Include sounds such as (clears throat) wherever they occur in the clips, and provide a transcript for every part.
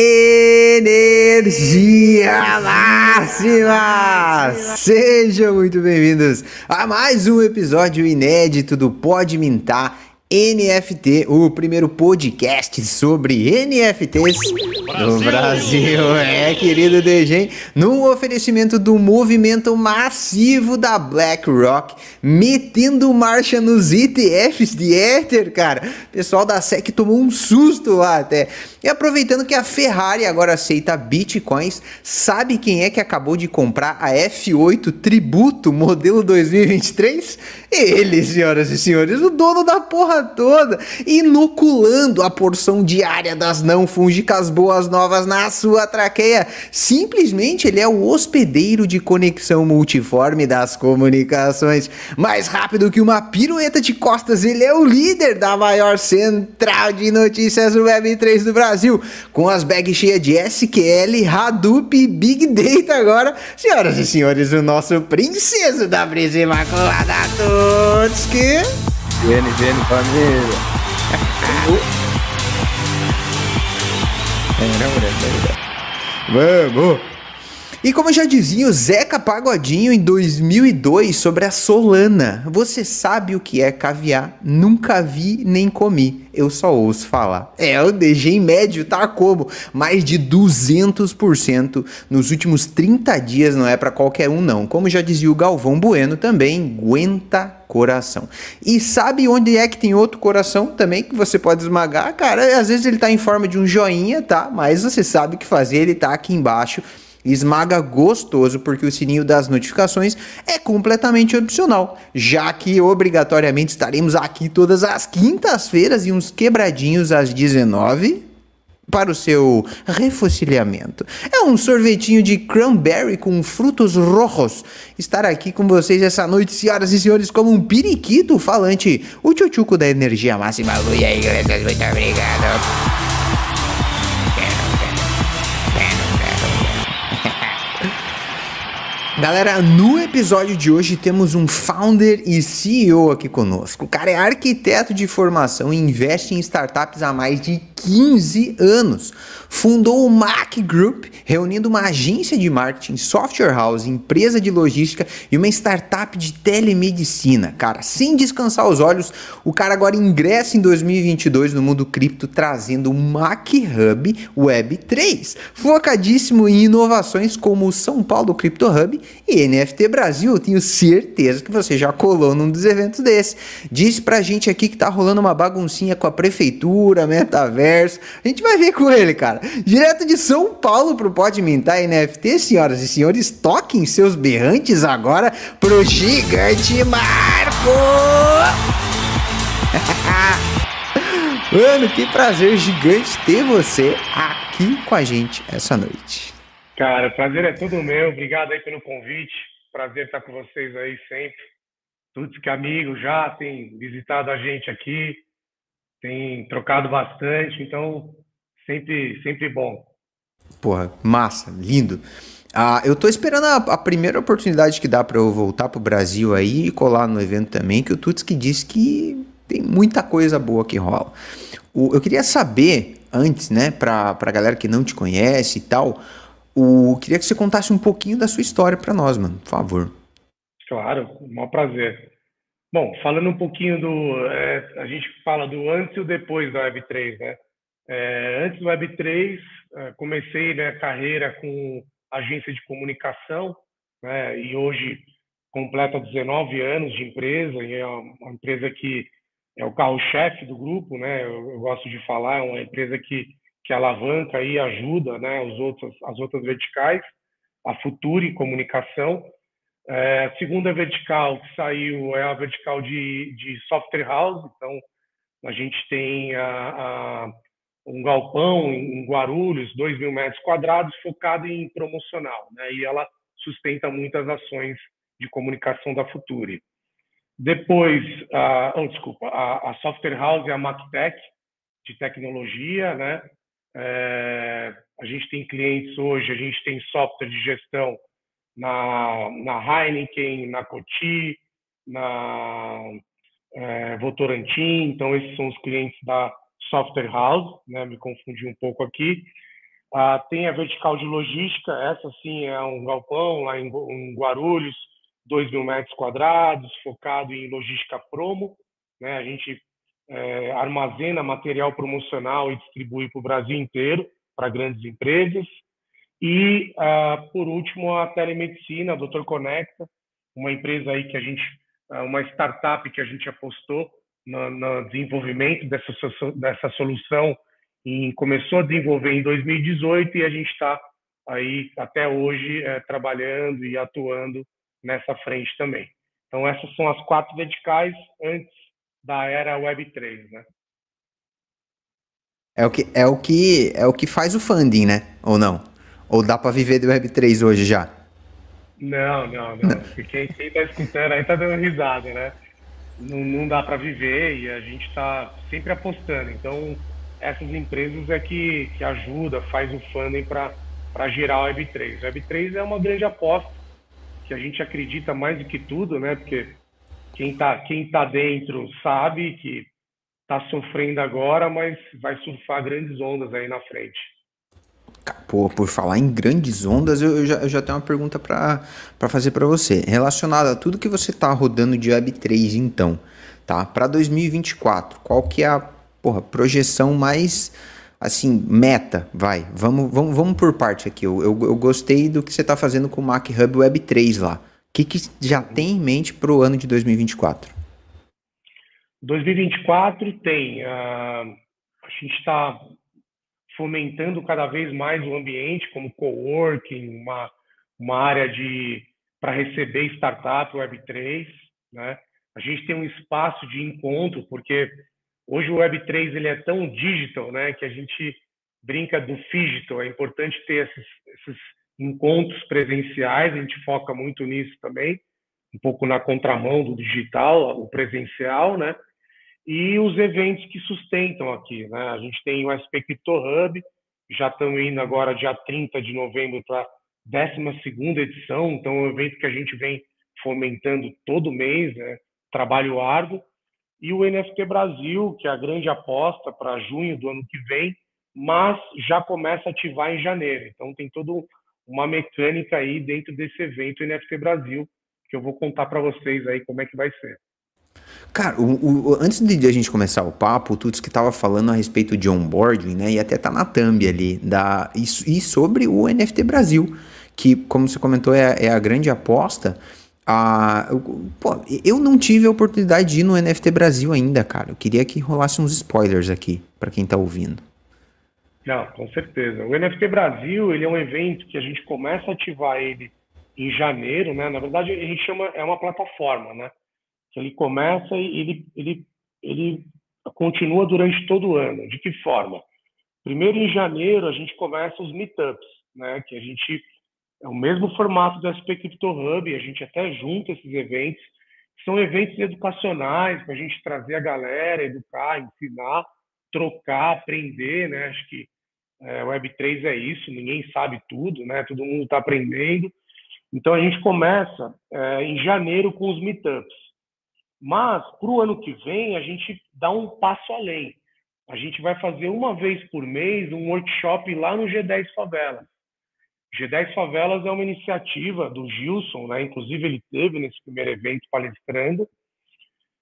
Energia máxima! Sejam muito bem-vindos a mais um episódio inédito do Pode Mintar NFT, o primeiro podcast sobre NFTs no Brasil. É, querido DG, num oferecimento do movimento massivo da BlackRock, metendo marcha nos ETFs de Ether, cara. O pessoal da SEC tomou um susto lá até. E aproveitando que a Ferrari agora aceita bitcoins, sabe quem é que acabou de comprar a F8 Tributo modelo 2023? Ele, senhoras e senhores, o dono da porra toda, inoculando a porção diária das não fúngicas boas novas na sua traqueia. Simplesmente ele é o hospedeiro de conexão multiforme das comunicações. Mais rápido que uma pirueta de costas, ele é o líder da maior central de notícias do Web3 do Brasil. Brasil, com as bags cheias de SQL, Hadoop e Big Data agora. Senhoras e senhores, o nosso princeso da brisa imaculada Tutski. Viene, viene, família. (laughs) Vamos! E como já dizia o Zeca Pagodinho em 2002 sobre a Solana, você sabe o que é caviar? Nunca vi nem comi, eu só ouço falar. É, o DG médio tá como? Mais de 200% nos últimos 30 dias, não é para qualquer um não. Como já dizia o Galvão Bueno também, aguenta coração. E sabe onde é que tem outro coração também que você pode esmagar? Cara, às vezes ele tá em forma de um joinha, tá? Mas você sabe o que fazer, ele tá aqui embaixo esmaga gostoso, porque o sininho das notificações é completamente opcional, já que obrigatoriamente estaremos aqui todas as quintas-feiras e uns quebradinhos às 19 para o seu refocilhamento. É um sorvetinho de cranberry com frutos rojos. Estar aqui com vocês essa noite, senhoras e senhores, como um periquito falante, o tchutchuco da energia máxima. E aí, (laughs) muito obrigado. Galera, no episódio de hoje temos um founder e CEO aqui conosco. O cara é arquiteto de formação e investe em startups há mais de 15 anos. Fundou o Mac Group, reunindo uma agência de marketing, software house, empresa de logística e uma startup de telemedicina. Cara, sem descansar os olhos, o cara agora ingressa em 2022 no mundo cripto trazendo o Mac Hub Web 3, focadíssimo em inovações como o São Paulo Crypto Hub e NFT Brasil. Eu tenho certeza que você já colou num dos eventos desse. Disse pra gente aqui que tá rolando uma baguncinha com a prefeitura, metaverso. A gente vai ver com ele, cara. Direto de São Paulo pro Pode Mintar NFT, senhoras e senhores, toquem seus berrantes agora pro gigante Marco! (laughs) Mano, que prazer gigante ter você aqui com a gente essa noite. Cara, prazer é todo meu. Obrigado aí pelo convite. Prazer estar com vocês aí sempre. Todos que já têm visitado a gente aqui tem trocado bastante, então sempre, sempre bom. Porra, massa, lindo. Ah, eu tô esperando a, a primeira oportunidade que dá para eu voltar pro Brasil aí e colar no evento também, que o Tutski disse que tem muita coisa boa que rola. O, eu queria saber, antes, né, pra, pra galera que não te conhece e tal, o, queria que você contasse um pouquinho da sua história para nós, mano, por favor. Claro, um maior prazer. Bom, falando um pouquinho do. É, a gente fala do antes e o depois da Web3, né? É, antes do Web3, é, comecei né, a carreira com agência de comunicação, né, e hoje completa 19 anos de empresa, e é uma empresa que é o carro-chefe do grupo, né? Eu, eu, gosto de falar, é uma empresa que, que alavanca e ajuda né, os outros, as outras verticais, a Future Comunicação, é, a segunda vertical que saiu é a vertical de, de software house, então a gente tem a, a, um galpão em Guarulhos, 2 mil metros quadrados, focado em promocional, né? e ela sustenta muitas ações de comunicação da Future. Depois, a, oh, desculpa, a, a, software house é a MacTech, de tecnologia, né? É, a gente tem clientes hoje, a gente tem software de gestão na, na Heineken, na Coty, na é, Votorantim. Então, esses são os clientes da Software House, né? me confundi um pouco aqui. Ah, tem a vertical de logística, essa sim é um galpão lá em, em Guarulhos, 2 mil metros quadrados, focado em logística promo. Né? A gente é, armazena material promocional e distribui para o Brasil inteiro, para grandes empresas. E, ah, por último, a telemedicina, a Dr. Conecta, uma empresa aí que a gente, ah, uma startup que a gente apostou no, no desenvolvimento dessa, dessa solução e começou a desenvolver em 2018 e a gente está aí até hoje é, trabalhando e atuando nessa frente também. Então essas são as quatro verticais antes da era Web3, né? É o que é o que é o que faz o funding, né? Ou não? Ou dá para viver do Web3 hoje já? Não, não, não. não. Quem está escutando aí está dando risada, né? Não, não dá para viver e a gente está sempre apostando. Então essas empresas é que, que ajuda, faz o funding para gerar o Web3. O Web3 é uma grande aposta que a gente acredita mais do que tudo, né? Porque quem está quem tá dentro sabe que está sofrendo agora, mas vai surfar grandes ondas aí na frente. Pô, por falar em grandes ondas, eu, já, eu já tenho uma pergunta para fazer para você. Relacionada a tudo que você está rodando de Web3, então, tá? Para 2024, qual que é a porra, projeção mais assim, meta, vai. Vamos, vamos, vamos por parte aqui. Eu, eu, eu gostei do que você está fazendo com o Mac Hub Web 3 lá. Que, que já tem em mente para o ano de 2024? 2024 tem. Uh, a gente está fomentando cada vez mais o ambiente, como coworking, uma, uma área de para receber startup Web3, né? A gente tem um espaço de encontro, porque Hoje o Web3 ele é tão digital, né, que a gente brinca do digital. É importante ter esses, esses encontros presenciais, a gente foca muito nisso também, um pouco na contramão do digital, o presencial, né? E os eventos que sustentam aqui, né? A gente tem o SP Crypto Hub, já estamos indo agora dia 30 de novembro para a 12 edição, então é um evento que a gente vem fomentando todo mês, né? Trabalho árduo e o NFT Brasil, que é a grande aposta para junho do ano que vem, mas já começa a ativar em janeiro. Então tem toda uma mecânica aí dentro desse evento NFT Brasil, que eu vou contar para vocês aí como é que vai ser. Cara, o, o, antes de a gente começar o papo, o Tuts que estava falando a respeito de onboarding, né? E até tá na thumb ali, da, e, e sobre o NFT Brasil, que, como você comentou, é, é a grande aposta. Ah, pô, eu não tive a oportunidade de ir no NFT Brasil ainda, cara. Eu queria que rolasse uns spoilers aqui para quem tá ouvindo. Não, com certeza. O NFT Brasil, ele é um evento que a gente começa a ativar ele em janeiro, né? Na verdade, a gente chama é uma plataforma, né? Que ele começa e ele ele ele continua durante todo o ano. De que forma? Primeiro em janeiro a gente começa os meetups, né? Que a gente é o mesmo formato do SP Crypto Hub, a gente até junta esses eventos, são eventos educacionais para a gente trazer a galera, educar, ensinar, trocar, aprender, né? Acho que é, Web3 é isso, ninguém sabe tudo, né? Todo mundo está aprendendo. Então a gente começa é, em janeiro com os meetups. Mas para o ano que vem a gente dá um passo além. A gente vai fazer uma vez por mês um workshop lá no G10 Favelas. G10 Favelas é uma iniciativa do Gilson, né? inclusive ele teve nesse primeiro evento palestrando.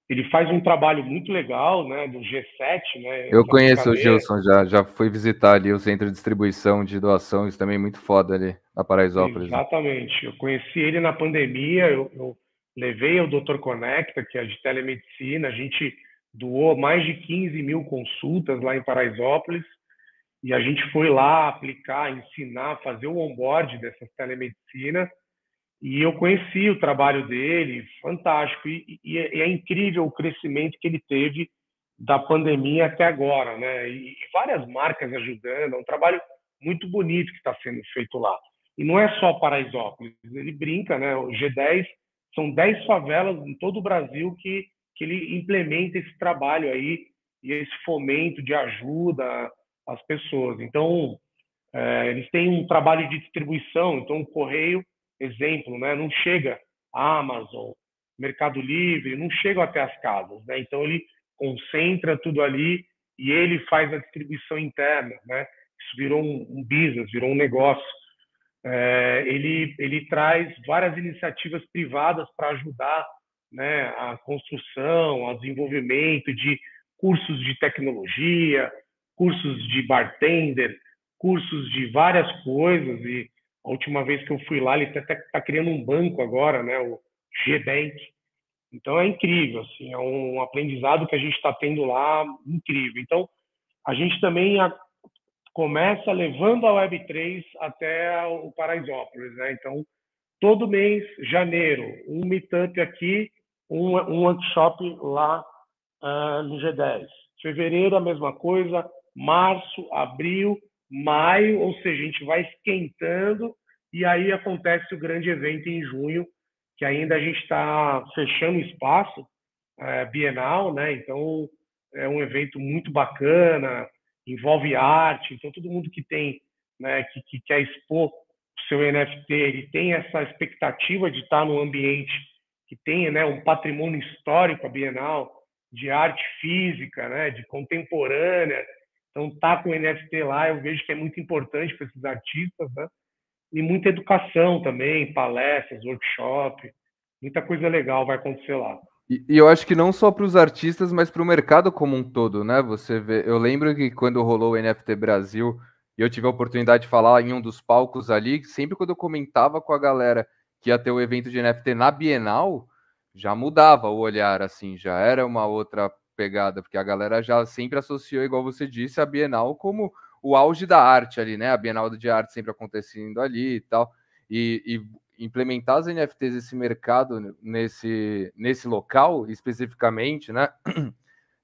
Ele faz um trabalho muito legal, né, do G7, né? Eu conheço o Gilson já, já fui visitar ali o centro de distribuição de doações também muito foda ali na Paraisópolis. Né? Exatamente. Eu conheci ele na pandemia, eu, eu levei o Dr. Conecta, que é de telemedicina, a gente doou mais de 15 mil consultas lá em Paraisópolis e a gente foi lá aplicar, ensinar, fazer o onboard dessa telemedicina. E eu conheci o trabalho dele, fantástico. E, e, é, e, é, incrível o crescimento que ele teve da pandemia até agora, né? E, e várias marcas ajudando. É um trabalho muito bonito que está sendo feito lá. E não é só Paraisópolis. Ele brinca, né? O G10 são 10 favelas em todo o Brasil que, que ele implementa esse trabalho aí e esse fomento de ajuda, as pessoas. Então, é, eles têm um trabalho de distribuição, então o correio, exemplo, né, não chega a Amazon, Mercado Livre, não chega até as casas, né? Então ele concentra tudo ali e ele faz a distribuição interna, né? Isso virou um, business, virou um negócio. É, ele, ele traz várias iniciativas privadas para ajudar né, a construção, o desenvolvimento de cursos de tecnologia, cursos de bartender, cursos de várias coisas. E a última vez que eu fui lá, ele está criando um banco agora, né, o G-Bank. Então é incrível, assim, é um aprendizado que a gente está tendo lá incrível. Então a gente também a, começa levando a Web3 até o Paraisópolis, né? Então todo mês, janeiro, um meetup aqui, um, um workshop lá uh, no G10. Fevereiro a mesma coisa, março, abril, maio, ou seja, a gente vai esquentando e aí acontece o grande evento em junho, que ainda a gente está fechando espaço é, bienal, né? Então é um evento muito bacana, envolve arte, então todo mundo que tem, né, que, que quer expor o seu NFT, ele tem essa expectativa de estar num ambiente que tenha, né, um patrimônio histórico a Bienal de arte física, né, de contemporânea. Então tá com o NFT lá, eu vejo que é muito importante para esses artistas, né? e muita educação também, palestras, workshop, muita coisa legal vai acontecer lá. E, e eu acho que não só para os artistas, mas para o mercado como um todo, né? Você vê, eu lembro que quando rolou o NFT Brasil e eu tive a oportunidade de falar em um dos palcos ali, sempre quando eu comentava com a galera que ia ter o evento de NFT na Bienal, já mudava o olhar, assim, já era uma outra pegada, porque a galera já sempre associou, igual você disse, a Bienal como o auge da arte ali, né? A Bienal de Arte sempre acontecendo ali e tal. E, e implementar as NFTs esse mercado nesse, nesse local especificamente, né? (clears throat)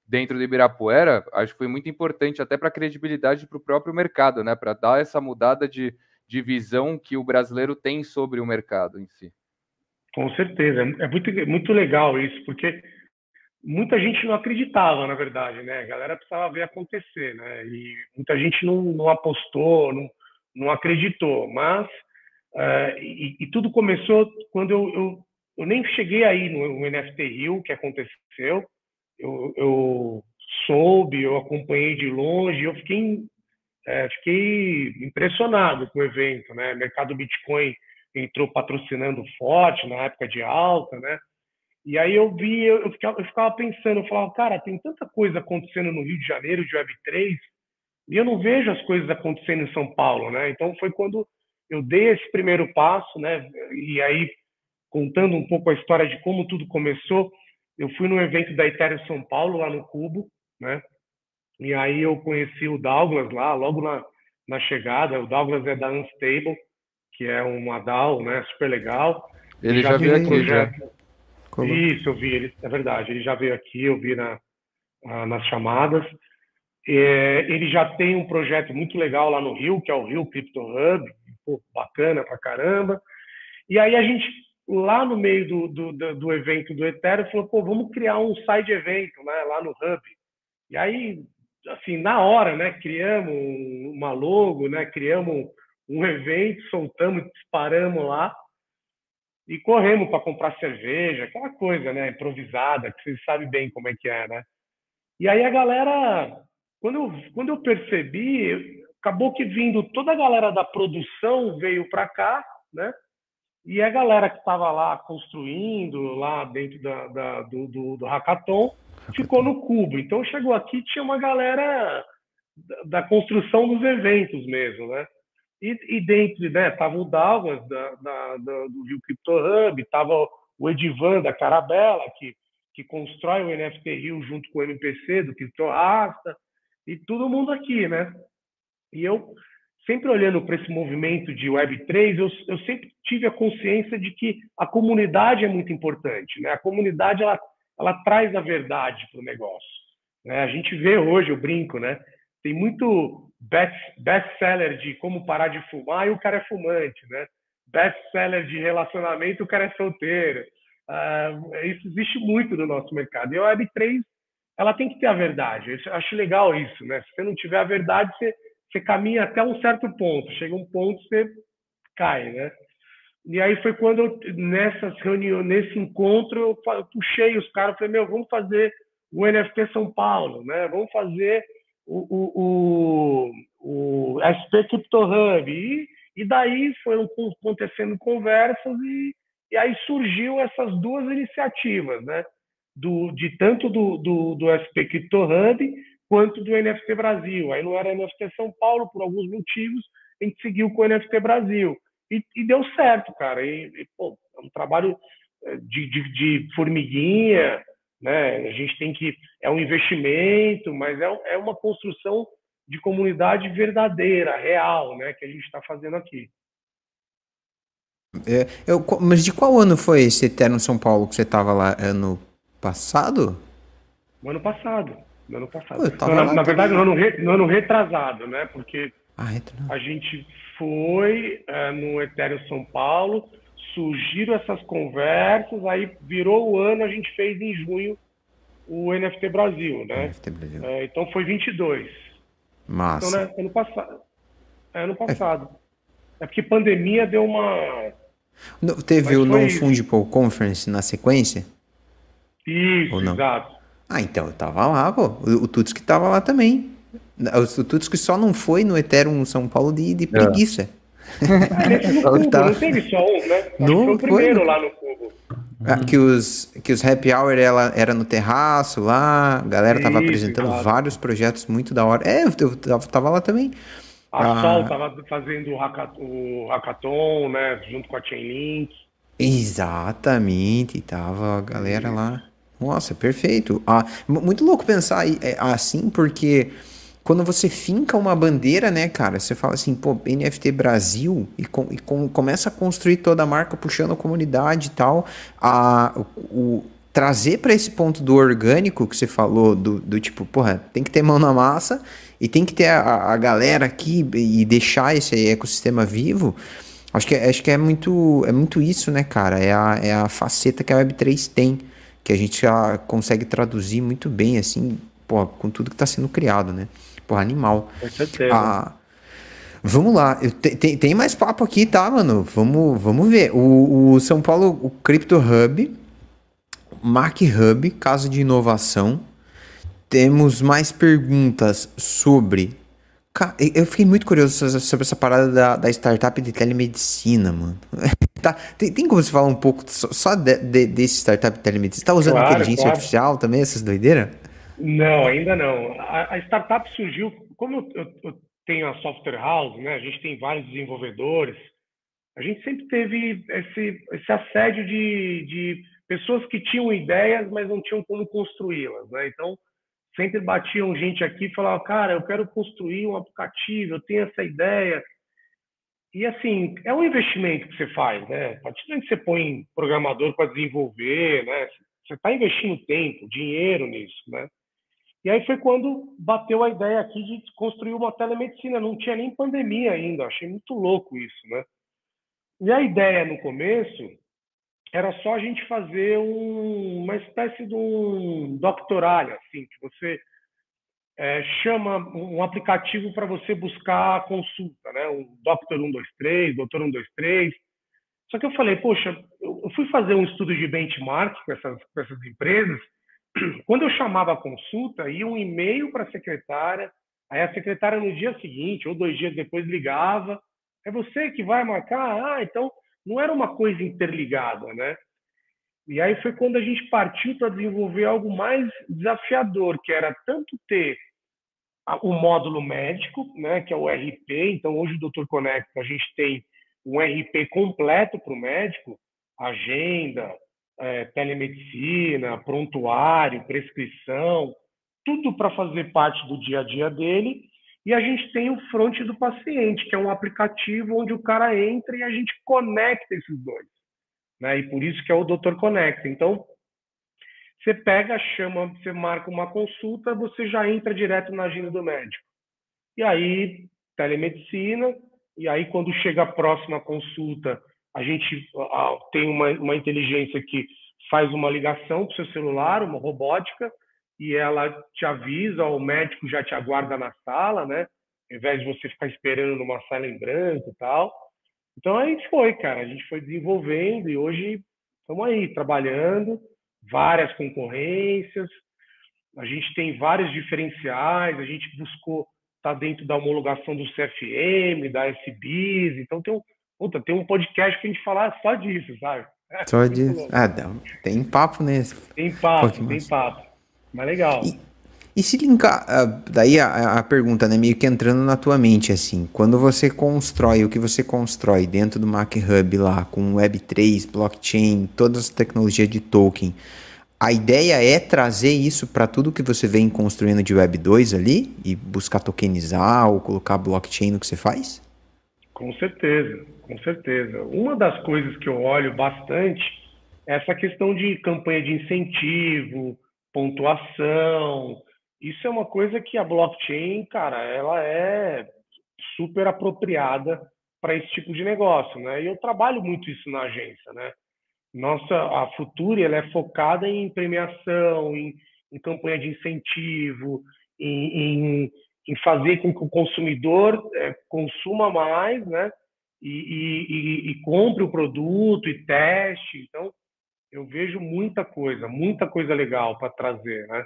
Dentro do Ibirapuera, acho que foi muito importante até para a credibilidade para o próprio mercado, né? Para dar essa mudada de, de visão que o brasileiro tem sobre o mercado em si. Com certeza, é muito, muito legal isso, porque muita gente não acreditava, na verdade, né? A galera precisava ver acontecer, né? E muita gente não, não apostou, não, não acreditou. Mas uh, e, e, tudo começou quando eu, eu, eu, nem cheguei aí no, no NFT Rio, que aconteceu. Eu, eu, soube, eu acompanhei de longe, eu fiquei, é, fiquei impressionado com o evento, né? Mercado Bitcoin entrou patrocinando forte na época de alta, né? E aí eu vi, eu ficava, eu ficava pensando, eu falava, cara, tem tanta coisa acontecendo no Rio de Janeiro de Web3 e eu não vejo as coisas acontecendo em São Paulo, né? Então foi quando eu dei esse primeiro passo, né? E aí, contando um pouco a história de como tudo começou, eu fui no evento da Ethereum São Paulo, lá no Cubo, né? E aí eu conheci o Douglas lá, logo na, na chegada. O Douglas é da Unstable, que é uma DAO, né? Super legal. Ele já, já veio aqui, projeto... já. Isso, eu vi, ele, é verdade, ele já veio aqui, eu vi na, nas chamadas. É, ele já tem um projeto muito legal lá no Rio, que é o Rio Crypto Hub, pô, bacana pra caramba. E aí a gente, lá no meio do, do, do, do evento do Ethereum, falou, pô, vamos criar um side evento né, lá no Hub. E aí, assim, na hora, né, criamos uma logo, né, criamos um evento, soltamos, disparamos lá e corremos para comprar cerveja, aquela coisa, né, improvisada, que vocês sabem bem como é que é, né? E aí a galera, quando eu, quando eu percebi, acabou que vindo toda a galera da produção veio para cá, né? E a galera que estava lá construindo, lá dentro da, da do, do, do hackathon, ficou no cubo. Então chegou aqui tinha uma galera da, da construção dos eventos mesmo, né? E, e dentro, né, tava o Douglas da, da, da, do Rio Crypto Hub, tava o Edivan da Carabela, que, que constrói o NFT Rio junto com o MPC do Crypto Rasta, e todo mundo aqui, né? E eu, sempre olhando para esse movimento de Web3, eu, eu sempre tive a consciência de que a comunidade é muito importante, né? A comunidade, ela, ela traz a verdade para o negócio. Né? A gente vê hoje, eu brinco, né? Tem muito best-seller de como parar de fumar e o cara é fumante, né? Best-seller de relacionamento, o cara é solteiro. Uh, isso existe muito no nosso mercado. E a Web3, ela tem que ter a verdade. Eu acho legal isso, né? Se você não tiver a verdade, você, você caminha até um certo ponto. Chega um ponto, você cai, né? E aí foi quando eu, nessas reuniões, nesse encontro, eu puxei os caras, falei, meu, vamos fazer o NFT São Paulo, né? Vamos fazer o, o, o SP Crypto Hub. E, e daí foram acontecendo conversas e, e aí surgiu essas duas iniciativas, né? Do, de tanto do, do, do SP Crypto Hub quanto do NFT Brasil. Aí não era NFT São Paulo por alguns motivos, a gente seguiu com o NFT Brasil. E, e deu certo, cara. E, e pô, é um trabalho eh, de, de, de, formiguinha, né? A gente tem que é um investimento, mas é, é uma construção de comunidade verdadeira, real, né? Que a gente está fazendo aqui. É, eu, mas de qual ano foi esse Eterno São Paulo que você estava lá? Ano passado? No ano passado. No ano passado. Pô, na, na verdade, no ano, re, no ano retrasado, né? Porque ah, a gente foi é, no Ethereum São Paulo, surgiram essas conversas, aí virou o ano, a gente fez em junho o NFT Brasil, né? NFT Brasil. É, então foi 22. Massa. Então, né, ano passado. É, ano passado. É. é porque pandemia deu uma... Não, teve Mas o Non-Fungible Conference na sequência? Isso, exato. Ah, então eu tava lá, pô. O, o Tuts que tava lá também. O Tuts que só não foi no Ethereum São Paulo de, de é. preguiça. É. no Cubo, tá... não teve só um, né? Não, foi o primeiro foi. lá no Cubo. Ah, que, os, que os happy hour ela, era no terraço lá, a galera tava Isso, apresentando claro. vários projetos muito da hora. É, eu, eu, eu tava lá também. A ah, Sol tava fazendo o hackathon, o hackathon, né, junto com a Chainlink. Exatamente, tava a galera lá. Nossa, perfeito. Ah, muito louco pensar é, assim, porque quando você finca uma bandeira, né, cara, você fala assim, pô, NFT Brasil, e, com, e com, começa a construir toda a marca puxando a comunidade e tal, a, o, trazer para esse ponto do orgânico que você falou, do, do tipo, porra, tem que ter mão na massa e tem que ter a, a galera aqui e deixar esse ecossistema vivo. Acho que, acho que é muito é muito isso, né, cara? É a, é a faceta que a Web3 tem que a gente já consegue traduzir muito bem, assim, pô, com tudo que está sendo criado, né? Porra, animal. Com certeza. Ah, vamos lá, Eu, tem, tem mais papo aqui, tá, mano? Vamos, vamos ver. O, o São Paulo, o Crypto Hub, Mac Hub, casa de inovação. Temos mais perguntas sobre eu fiquei muito curioso sobre essa parada da, da startup de telemedicina, mano. (laughs) tá, tem, tem, como você falar um pouco só de, de, desse startup de telemedicina? Você tá usando claro, inteligência claro. artificial também, essas doideiras? Não, ainda não. A, a startup surgiu, como eu, eu, eu, tenho a software house, né? A gente tem vários desenvolvedores. A gente sempre teve esse, esse assédio de, de pessoas que tinham ideias, mas não tinham como construí-las, né? Então, sempre batiam gente aqui e falavam, cara, eu quero construir um aplicativo, eu tenho essa ideia. E assim, é um investimento que você faz, né? A partir do que você põe programador para desenvolver, né? Você está investindo tempo, dinheiro nisso, né? E aí foi quando bateu a ideia aqui de construir uma telemedicina. Não tinha nem pandemia ainda, achei muito louco isso, né? E a ideia no começo era só a gente fazer um, uma espécie de um doctoralho, assim, que você é, chama um aplicativo para você buscar a consulta, né? Um Doctor 123, Doutor 123. Só que eu falei, poxa, eu fui fazer um estudo de benchmark com essas, com essas empresas. (clears throat) Quando eu chamava a consulta, ia um e-mail para a secretária, aí a secretária no dia seguinte ou dois dias depois ligava, é você que vai marcar? Ah, então não era uma coisa interligada, né? E aí foi quando a gente partiu para desenvolver algo mais desafiador, que era tanto ter o módulo médico, né, que é o RP. Então, hoje, o Dr. Connect, a gente tem um RP completo para o médico, agenda, é, telemedicina, prontuário, prescrição, tudo para fazer parte do dia a dia dele e a gente tem o front do paciente, que é um aplicativo onde o cara entra e a gente conecta esses dois. Né? E por isso que é o Doutor Conecta. Então, você pega, chama, você marca uma consulta, você já entra direto na agenda do médico. E aí, telemedicina, e aí quando chega a próxima consulta, a gente tem uma, uma inteligência que faz uma ligação para o seu celular, uma robótica, e ela te avisa, o médico já te aguarda na sala, né? Ao invés de você ficar esperando numa sala em branco e tal. Então aí foi, cara. A gente foi desenvolvendo e hoje estamos aí trabalhando, várias concorrências. a gente tem vários diferenciais, a gente buscou estar tá dentro da homologação do CFM, da SBIS, então tem um, puta, tem um podcast que a gente falar só disso, sabe? (laughs) Só disso. Ah, não, tem papo nesse. Tem papo, tem papo. Mas legal. E, e se linkar, ah, daí a, a, pergunta, né, meio que entrando na tua mente, assim, quando você constrói o que você constrói dentro do Mac Hub lá, com Web3, blockchain, todas as tecnologias de token, a ideia é trazer isso para tudo que você vem construindo de Web 2 ali e buscar tokenizar ou colocar blockchain no que você faz? Com certeza, com certeza. Uma das coisas que eu olho bastante é essa questão de campanha de incentivo, pontuação, isso é uma coisa que a blockchain, cara, ela é super apropriada para esse tipo de negócio, né? E eu trabalho muito isso na agência, né? Nossa, a Futuri, ela é focada em premiação, em, em campanha de incentivo, em, em, em, fazer com que o consumidor é, consuma mais, né? E, e, e, compre o produto e teste. Então, eu vejo muita coisa, muita coisa legal para trazer, né?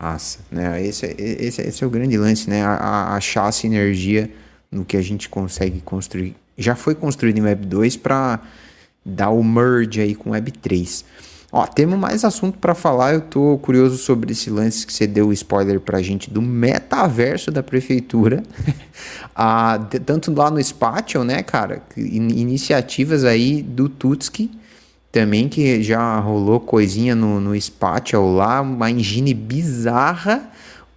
Massa, né? Esse, é, esse, esse é o grande lance, né? A, achar a sinergia no que a gente consegue construir. Já foi construído em Web 2 para dar o merge aí com Web 3. Ó, temos mais assunto para falar. Eu tô curioso sobre esse lance que você deu o spoiler pra gente do metaverso da prefeitura. (laughs) ah, tanto lá no Spatial, né, cara? Iniciativas aí do Tutski também que já rolou coisinha no, no Spatial lá, uma engine bizarra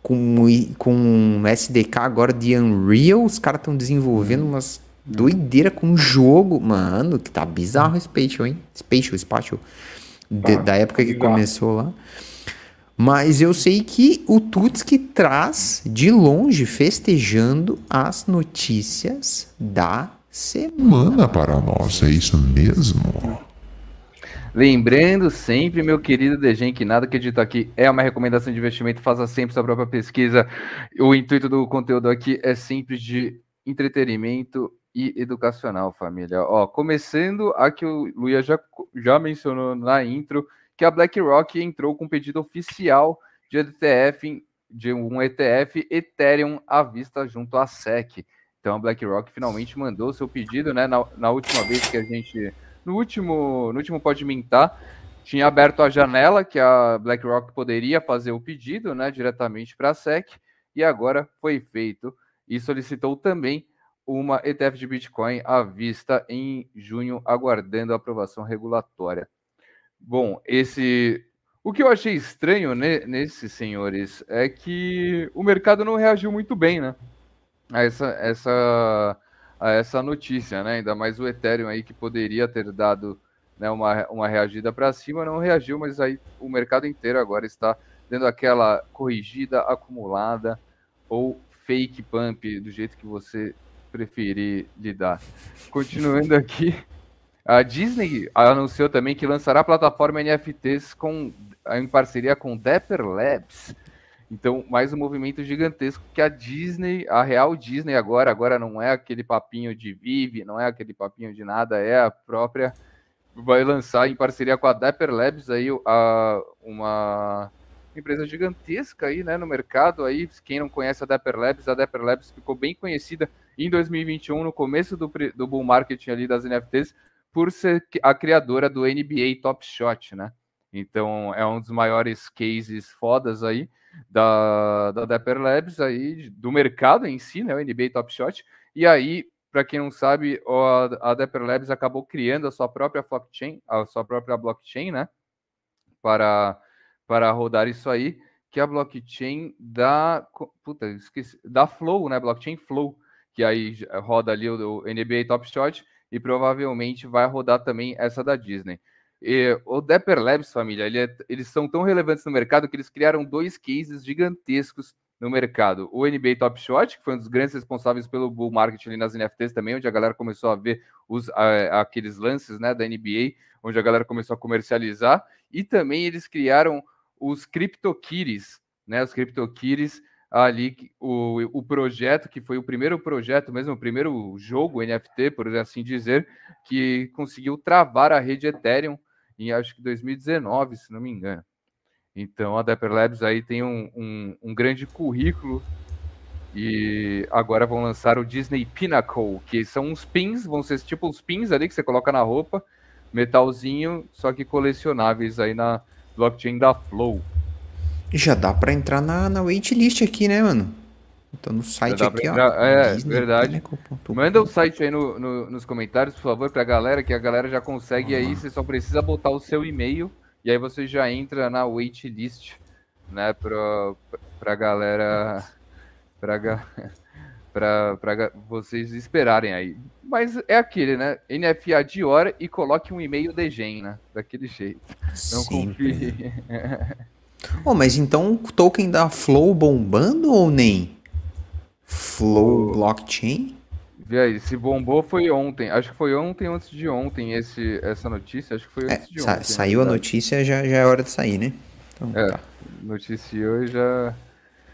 com, com SDK agora de Unreal, os caras estão desenvolvendo umas doideira com jogo, mano, que tá bizarro o Spatial, hein? Spatial, Spatial, de, da época que começou lá. Mas eu sei que o Tutski traz de longe festejando as notícias da semana para nós, é isso mesmo? Lembrando sempre, meu querido Degen, que nada que dito aqui é uma recomendação de investimento, faça sempre sua própria pesquisa. O intuito do conteúdo aqui é sempre de entretenimento e educacional, família. Ó, começando aqui o Luia já, já mencionou na intro que a BlackRock entrou com pedido oficial de ETF, de um ETF Ethereum à vista junto à SEC. Então a BlackRock finalmente mandou seu pedido, né? Na, na última vez que a gente no último, no último Pode Mintar, tinha aberto a janela que a BlackRock poderia fazer o pedido né, diretamente para a SEC, e agora foi feito. E solicitou também uma ETF de Bitcoin à vista em junho, aguardando a aprovação regulatória. Bom, esse. O que eu achei estranho ne, nesses senhores é que o mercado não reagiu muito bem, né? A essa, essa a essa notícia, né? Ainda mais o Ethereum aí que poderia ter dado né, uma, uma reagida para cima, não reagiu, mas aí o mercado inteiro agora está dando aquela corrigida acumulada ou fake pump, do jeito que você preferir lidar. Continuando aqui, a Disney anunciou também que lançará a plataforma NFTs com, em parceria com Dapper Labs. Então, mais um movimento gigantesco que a Disney, a real Disney agora, agora não é aquele papinho de Vive, não é aquele papinho de nada, é a própria vai lançar em parceria com a Dapper Labs aí a, uma empresa gigantesca aí, né, no mercado aí. Quem não conhece a Dapper Labs, a Dapper Labs ficou bem conhecida em 2021 no começo do, do bull market ali das NFTs por ser a criadora do NBA Top Shot, né? Então, é um dos maiores cases fodas aí da, da Dapper Labs, aí, do mercado em si, né, o NBA Top Shot. E aí, para quem não sabe, a, Dapper Labs acabou criando a sua própria blockchain, a sua própria blockchain, né, para, para rodar isso aí, que é a blockchain da, puta, esqueci, da Flow, né, blockchain Flow, que aí roda ali o, o NBA Top Shot e provavelmente vai rodar também essa da Disney. E o Dapper Labs, família, ele é, eles são tão relevantes no mercado que eles criaram dois cases gigantescos no mercado. O NBA Top Shot, que foi um dos grandes responsáveis pelo bull market ali nas NFTs também, onde a galera começou a ver os, a, aqueles lances né, da NBA, onde a galera começou a comercializar. E também eles criaram os CryptoKitties, né, os CryptoKitties ali, o, o projeto, que foi o primeiro projeto, mesmo o primeiro jogo NFT, por assim dizer, que conseguiu travar a rede Ethereum em acho que 2019, se não me engano. Então a Dapper Labs aí tem um, um, um grande currículo e agora vão lançar o Disney Pinnacle, que são uns pins, vão ser tipo uns pins ali que você coloca na roupa, metalzinho, só que colecionáveis aí na blockchain da Flow. Já dá para entrar na, na waitlist aqui, né, mano? Então no site aqui, entrar, ó. É, Disney verdade. Manda o site aí no, no, nos comentários, por favor, pra galera, que a galera já consegue aí, você só precisa botar o seu e-mail e aí você já entra na waitlist, né, pra, pra galera para (laughs) vocês esperarem aí. Mas é aquele, né? NFA de hora e coloque um e-mail de gen, né? Daquele jeito. Não confie. (laughs) oh, mas então o token da Flow bombando ou nem? Flow o... Blockchain? Vê aí, se bombou foi ontem. Acho que foi ontem antes de ontem esse, essa notícia. Acho que foi é, antes é, de ontem. Saiu a notícia, já, já é hora de sair, né? Então, é, tá. noticiou e já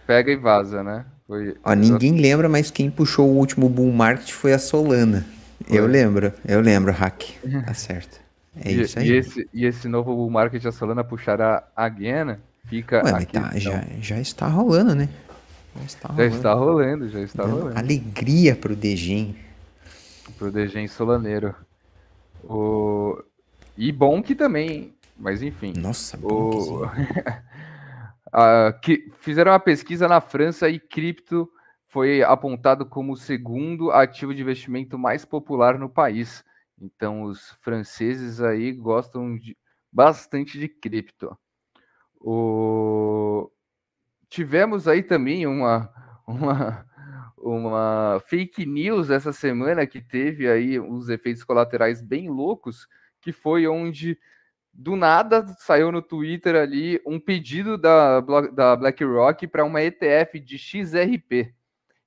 pega e vaza, né? Foi... Ó, ninguém lembra, mas quem puxou o último bull market foi a Solana. Foi. Eu lembro, eu lembro, Hack. (laughs) Tá certo. É e, isso aí. E esse, e esse novo bull market, a Solana puxará a Guiana, fica Ué, aqui. Tá, já, já está rolando, né? Já está rolando, já está rolando. Já está rolando. Alegria pro Degen. Pro Degen Solaneiro. O... E bom que também, mas enfim. Nossa, o... Uh, (laughs) que fizeram uma pesquisa na França e cripto foi apontado como o segundo ativo de investimento mais popular no país. Então, os franceses aí gostam de, bastante de cripto. O... Tivemos aí também uma, uma, uma fake news essa semana que teve aí uns efeitos colaterais bem loucos, que foi onde do nada saiu no Twitter ali um pedido da, da BlackRock para uma ETF de XRP.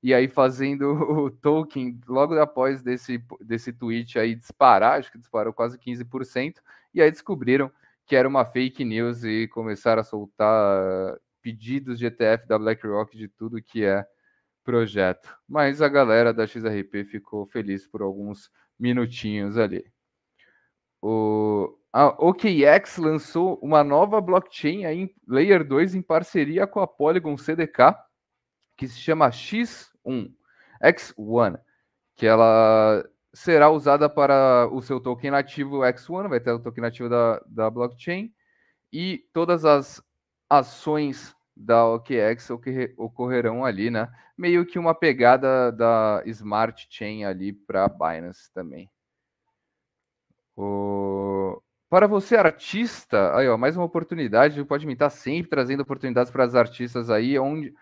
E aí fazendo o token logo após desse, desse tweet aí disparar, acho que disparou quase 15%, e aí descobriram que era uma fake news e começaram a soltar pedidos de ETF da BlackRock de tudo que é projeto. Mas a galera da XRP ficou feliz por alguns minutinhos ali. O, a OKX lançou uma nova blockchain aí, Layer 2 em parceria com a Polygon CDK, que se chama X1, X1, que ela será usada para o seu token nativo X1, vai ter o token nativo da, da blockchain, e todas as ações da OKX ocorrerão ali, né? Meio que uma pegada da Smart Chain ali para Binance também. O... Para você, artista, aí, ó, mais uma oportunidade, pode me estar sempre trazendo oportunidades para as artistas aí, onde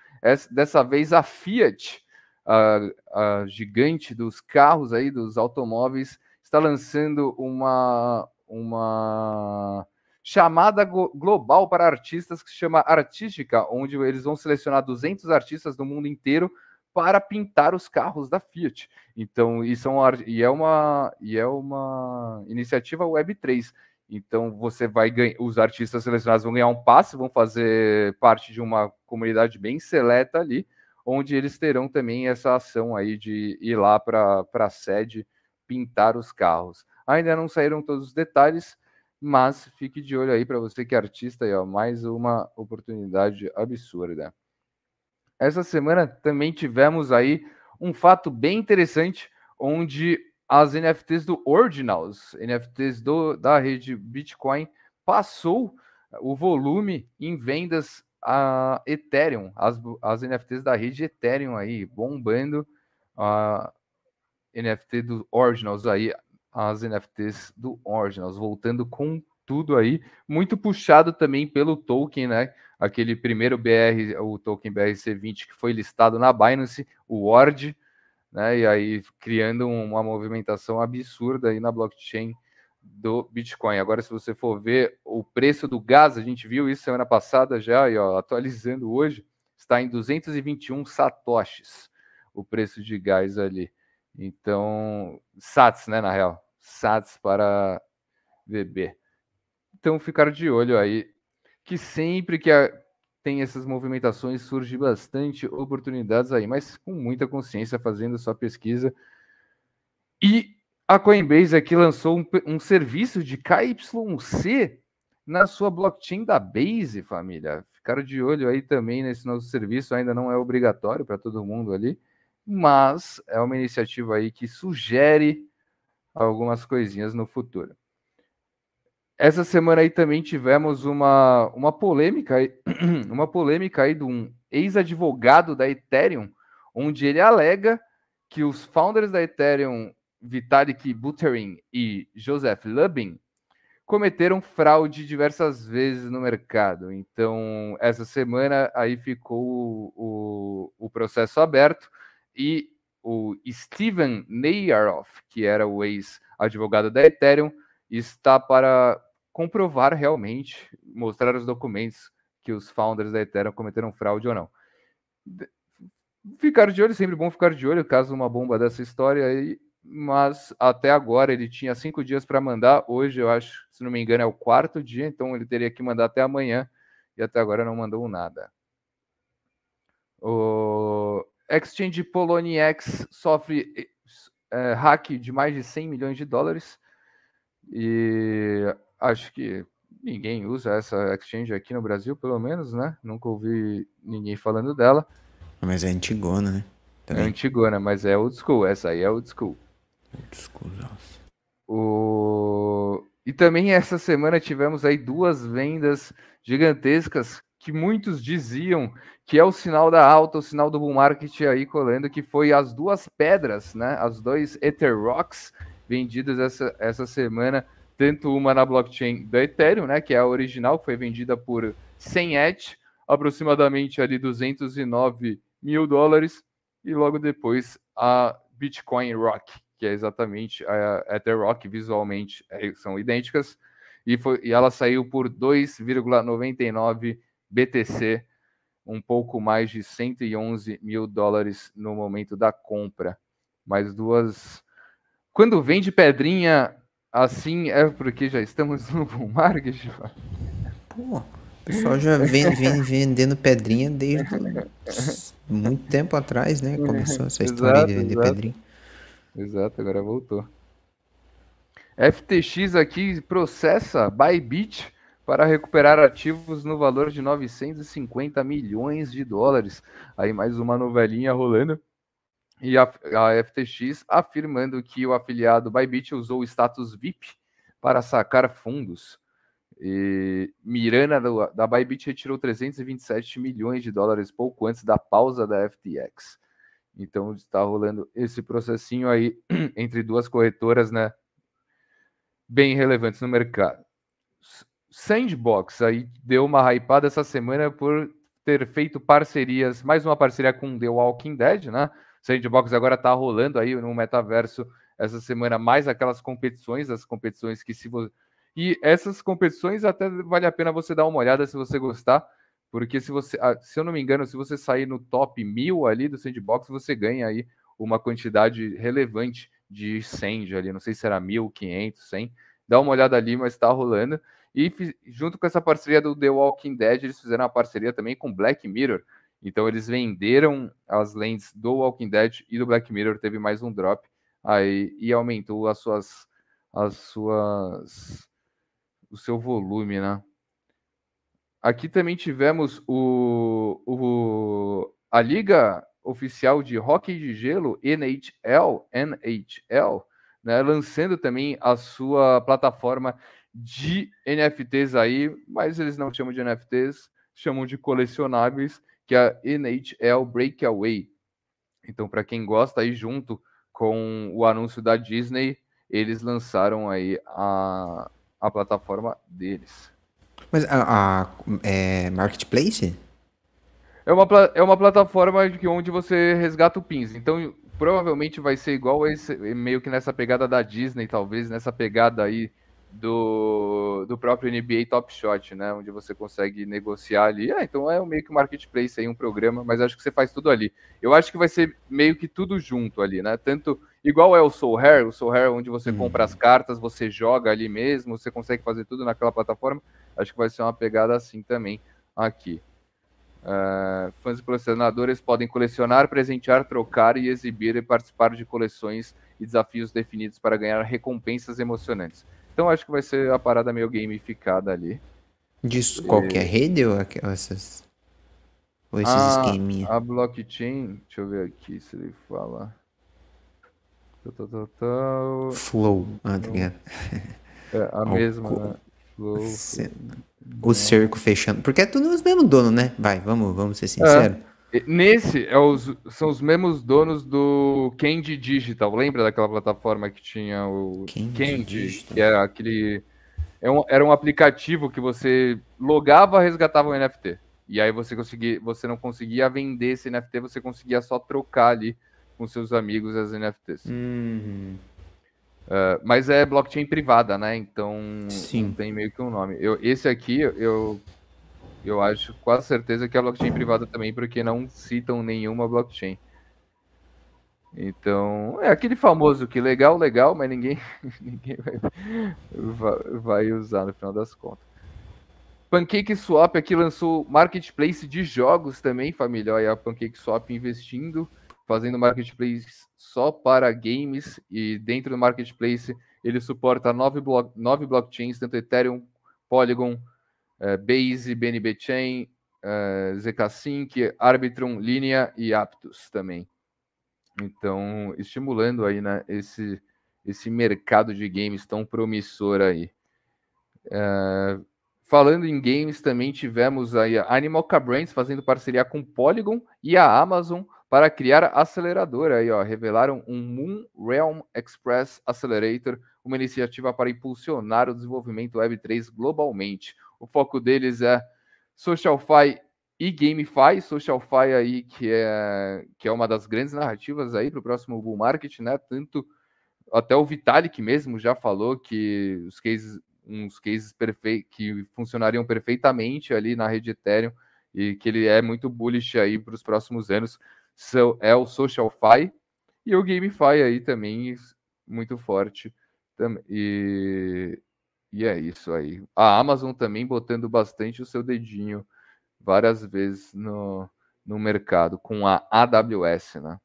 dessa vez a Fiat, a, a gigante dos carros aí, dos automóveis, está lançando uma, uma chamada global para artistas que se chama Artística, onde eles vão selecionar 200 artistas do mundo inteiro para pintar os carros da Fiat. Então, isso é uma, e é uma, e é uma iniciativa Web3. Então você vai ganhar, os artistas selecionados vão ganhar um passe, vão fazer parte de uma comunidade bem seleta ali, onde eles terão também essa ação aí de ir lá para a sede pintar os carros. Ainda não saíram todos os detalhes, mas fique de olho aí para você que é artista aí, ó, mais uma oportunidade absurda. Essa semana também tivemos aí um fato bem interessante, onde as NFTs do Ordinals, NFTs do, da rede Bitcoin, passou o volume em vendas a Ethereum, as, as NFTs da rede Ethereum aí, bombando a NFT do Ordinals aí, as NFTs do Ordinals, voltando com tudo aí, muito puxado também pelo token, né? Aquele primeiro BR, o token BRC20 que foi listado na Binance, o Word, né? E aí criando uma movimentação absurda aí na blockchain do Bitcoin. Agora, se você for ver o preço do gás, a gente viu isso semana passada já, e ó, atualizando hoje, está em 221 satoshis o preço de gás ali. Então, SATs, né, na real, SATs para VB. Então, ficar de olho aí, que sempre que a, tem essas movimentações, surge bastante oportunidades aí, mas com muita consciência, fazendo sua pesquisa. E a Coinbase aqui lançou um, um serviço de KYC na sua blockchain da Base, família. Ficaram de olho aí também nesse novo serviço, ainda não é obrigatório para todo mundo ali, mas é uma iniciativa aí que sugere algumas coisinhas no futuro. Essa semana aí também tivemos uma, uma polêmica, (clears throat) uma polêmica aí de um ex-advogado da Ethereum, onde ele alega que os founders da Ethereum, Vitalik Buterin e Joseph Lubin, cometeram fraude diversas vezes no mercado. Então, essa semana aí ficou o, o, processo aberto e o Steven Neyaroff, que era o ex-advogado da Ethereum, está para comprovar realmente, mostrar os documentos que os founders da Ethereum cometeram fraude ou não. Ficar de olho, sempre bom ficar de olho, caso uma bomba dessa história aí, mas até agora ele tinha cinco dias para mandar. Hoje, eu acho, se não me engano, é o quarto dia, então ele teria que mandar até amanhã e até agora não mandou nada. O Exchange Poloniex sofre é, hack de mais de 100 milhões de dólares e acho que ninguém usa essa exchange aqui no Brasil, pelo menos, né? Nunca ouvi ninguém falando dela. Mas é antigona, né? Também. É antigona, mas é old school. Essa aí é old school. O... E também essa semana tivemos aí duas vendas gigantescas que muitos diziam que é o sinal da alta, o sinal do bull market aí colando, que foi as duas pedras, né? As dois Ether Rocks vendidas essa, essa semana, tanto uma na blockchain da Ethereum, né? Que é a original, que foi vendida por 100 ETH, aproximadamente ali 209 mil dólares, e logo depois a Bitcoin Rock, que é exatamente a Ether Rock, visualmente é, são idênticas, e, foi, e ela saiu por 2,99 BTC, um pouco mais de 111 mil dólares no momento da compra. Mais duas. Quando vende pedrinha assim, é porque já estamos no bull market? Pô, o pessoal já vem, vem vendendo pedrinha desde (laughs) muito tempo atrás, né? Começou essa história exato, de vender exato. pedrinha. Exato, agora voltou. FTX aqui processa Bybit para recuperar ativos no valor de 950 milhões de dólares. Aí mais uma novelinha rolando. E a, a FTX afirmando que o afiliado Bybit usou o status VIP para sacar fundos. E Mirana da Bybit retirou 327 milhões de dólares pouco antes da pausa da FTX. Então está rolando esse processinho aí (clears throat) entre duas corretoras, né? Bem relevantes no mercado. Sandbox aí deu uma hypada essa semana por ter feito parcerias, mais uma parceria com The Walking Dead, né? Sandbox agora tá rolando aí no metaverso essa semana mais aquelas competições, as competições que se você e essas competições até vale a pena você dar uma olhada se você gostar, porque se você, ah, se eu não me engano, se você sair no top mil ali do Sandbox, você ganha aí uma quantidade relevante de Sand ali, não sei se era mil, quinhentos, cem. Dá uma olhada ali, mas está rolando. E junto com essa parceria do The Walking Dead, eles fizeram uma parceria também com Black Mirror. Então eles venderam as lentes do Walking Dead e do Black Mirror, teve mais um drop aí e aumentou as suas as suas o seu volume, né? Aqui também tivemos o, o a liga oficial de hockey de gelo NHL, NHL, né, lançando também a sua plataforma de NFTs aí, mas eles não chamam de NFTs, chamam de colecionáveis, que é a NHL Breakaway. Então, para quem gosta aí, junto com o anúncio da Disney, eles lançaram aí a, a plataforma deles. Mas a, a é Marketplace? É uma, é uma plataforma de onde você resgata o pins. Então, provavelmente vai ser igual esse, meio que nessa pegada da Disney, talvez, nessa pegada aí do, do próprio NBA Top Shot, né? Onde você consegue negociar ali. Ah, então é meio que um marketplace aí, um programa, mas acho que você faz tudo ali. Eu acho que vai ser meio que tudo junto ali, né? Tanto igual é o Soul Hair, o Soul Hair onde você compra as uhum. cartas, você joga ali mesmo, você consegue fazer tudo naquela plataforma. Acho que vai ser uma pegada assim também aqui. Uh, fãs e colecionadores podem colecionar, presentear, trocar e exibir e participar de coleções e desafios definidos para ganhar recompensas emocionantes. Então acho que vai ser a parada meio gamificada ali. De qualquer rede ou essas. Ou esses a, esqueminha? A blockchain, deixa eu ver aqui se ele fala. Flow, ah, tá ligado? (laughs) É, a mesma, né? Flow, O cerco fechando. Porque é tudo os mesmos donos, né? Vai, vamos, vamos ser sinceros. É. Nesse é os, são os mesmos donos do Candy Digital. Lembra daquela plataforma que tinha o Candy, Candy que era aquele. É um, era um aplicativo que você logava, resgatava um NFT. E aí você conseguia, você não conseguia vender esse NFT, você conseguia só trocar ali com seus amigos as NFTs. Uhum. Uh, mas é blockchain privada, né? Então Sim. não tem meio que um nome. Eu, esse aqui eu, eu acho quase certeza que é blockchain privada também, porque não citam nenhuma blockchain. Então, é aquele famoso que legal, legal, mas ninguém, (laughs) ninguém vai, vai usar no final das contas. Pancake Swap aqui lançou marketplace de jogos também, família. Olha a Pancake Swap investindo, fazendo marketplace só para games e dentro do marketplace ele suporta nove, blo nove blockchains, tanto Ethereum, Polygon, uh, Base, BNB Chain, eh, ZK-Sync, Arbitrum, Linea e Aptos também. Então, estimulando aí né, esse, esse mercado de games tão promissor aí. Uh, Falando em games, também tivemos aí a Animal Brands fazendo parceria com Polygon e a Amazon para criar aceleradora. Aí, ó, revelaram um Moon Realm Express Accelerator, uma iniciativa para impulsionar o desenvolvimento Web3 globalmente. O foco deles é SocialFi e GameFi. SocialFi aí que é que é uma das grandes narrativas aí para o próximo bull market, né? Tanto até o Vitalik mesmo já falou que os cases uns cases perfeitos que funcionariam perfeitamente ali na rede Ethereum e que ele é muito bullish aí para os próximos anos é o SocialFi e o GameFi aí também muito forte e, e é isso aí. A Amazon também botando bastante o seu dedinho várias vezes no, no mercado com a AWS, né?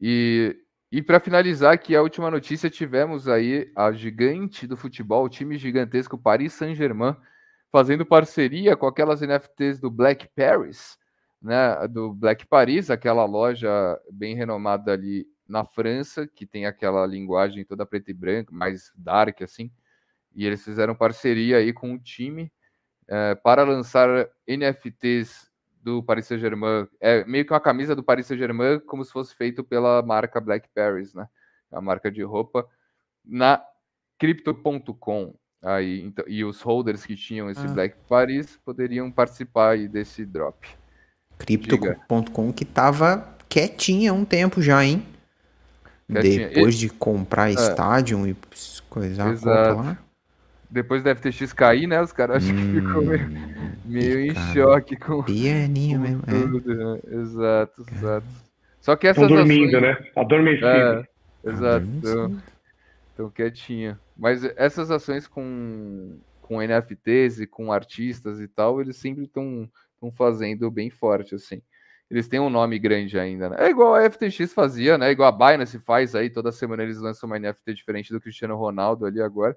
E e para finalizar aqui a última notícia, tivemos aí a gigante do futebol, o time gigantesco Paris Saint-Germain, fazendo parceria com aquelas NFTs do Black Paris, né, do Black Paris, aquela loja bem renomada ali na França, que tem aquela linguagem toda preta e branca, mais dark assim. E eles fizeram parceria aí com o time é, para lançar NFTs do Paris Saint-Germain. É meio que uma camisa do Paris Saint-Germain, como se fosse feito pela marca Black Paris, né? A marca de roupa, na Crypto.com. Aí, então, e os holders que tinham esse ah. Black Paris poderiam participar aí desse drop. Crypto.com que tava quietinha um tempo já, hein? Quietinha. Depois e... de comprar é. estádio e coisar a lá. Depois do FTX cair, né? Os caras acho hum, que ficou meio, meio em choque com. Pianinho mesmo. É. Tudo, é. né? Exato, exato. Só que essas. Estão dormindo, ações... né? Adormecido. É, exato. Estão, estão quietinha. Mas essas ações com, com NFTs e com artistas e tal, eles sempre estão fazendo bem forte, assim. Eles têm um nome grande ainda, né? É igual a FTX fazia, né? Igual a Binance faz aí, toda semana eles lançam uma NFT diferente do Cristiano Ronaldo ali agora.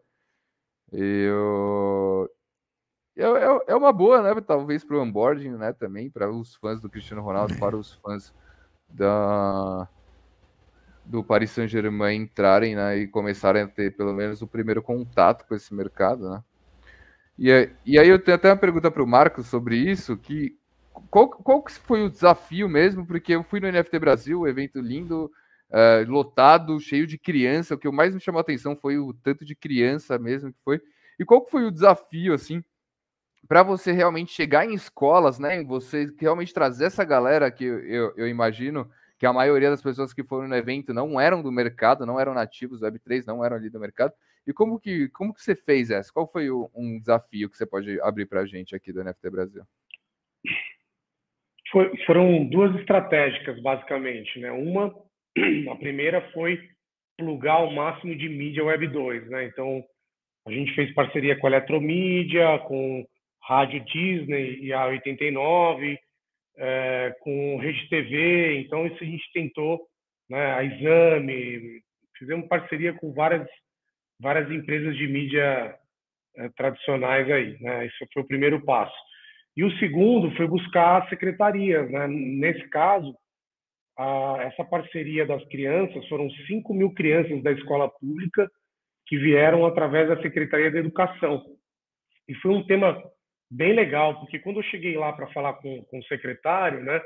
Eu... É, é, é uma boa, né? Talvez para o onboarding, né? Também para os fãs do Cristiano Ronaldo, para os fãs da do Paris Saint-Germain entrarem, né? E começarem a ter pelo menos o primeiro contato com esse mercado, né? E, e aí eu tenho até uma pergunta para o Marcos sobre isso, que qual, qual foi o desafio mesmo? Porque eu fui no NFT Brasil, evento lindo, uh, lotado, cheio de criança. O que mais me chamou a atenção foi o tanto de criança mesmo que foi. E qual foi o desafio, assim, para você realmente chegar em escolas, né? Você realmente trazer essa galera que eu, eu, eu, imagino que a maioria das pessoas que foram no evento não eram do mercado, não eram nativos do Web3, não eram ali do mercado. E como que, como que você fez essa? Qual foi o, um desafio que você pode abrir para a gente aqui do NFT Brasil? Foi, foram duas estratégicas, basicamente. Né? Uma a primeira foi plugar o máximo de mídia Web 2, né? Então, a gente fez parceria com a Eletromídia, com Rádio Disney e a 89, é, com Rede TV. Então, isso a gente tentou, né? A Exame, fizemos parceria com várias, várias empresas de mídia é, tradicionais aí. Né? Isso foi o primeiro passo. E o segundo foi buscar secretarias. Né? Nesse caso, a, essa parceria das crianças foram 5 mil crianças da escola pública que vieram através da Secretaria da Educação. E foi um tema bem legal, porque quando eu cheguei lá para falar com, com o secretário, né,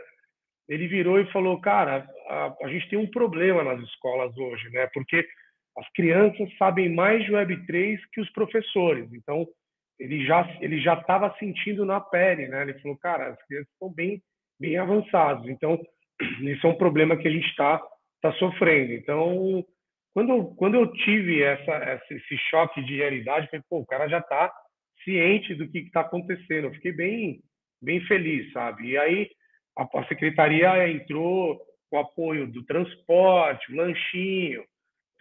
ele virou e falou, cara, a, a, gente tem um problema nas escolas hoje, né, porque as crianças sabem mais de Web3 que os professores. Então, ele já ele já estava sentindo na pele, né? Ele falou, cara, as crianças estão bem bem avançados. Então, (clears throat) isso é um problema que a gente está tá sofrendo. Então, quando, quando eu tive essa, esse choque de realidade, falei, pô, o cara já está ciente do que está acontecendo. Eu fiquei bem, bem feliz, sabe? E aí a, a secretaria entrou com o apoio do transporte, lanchinho,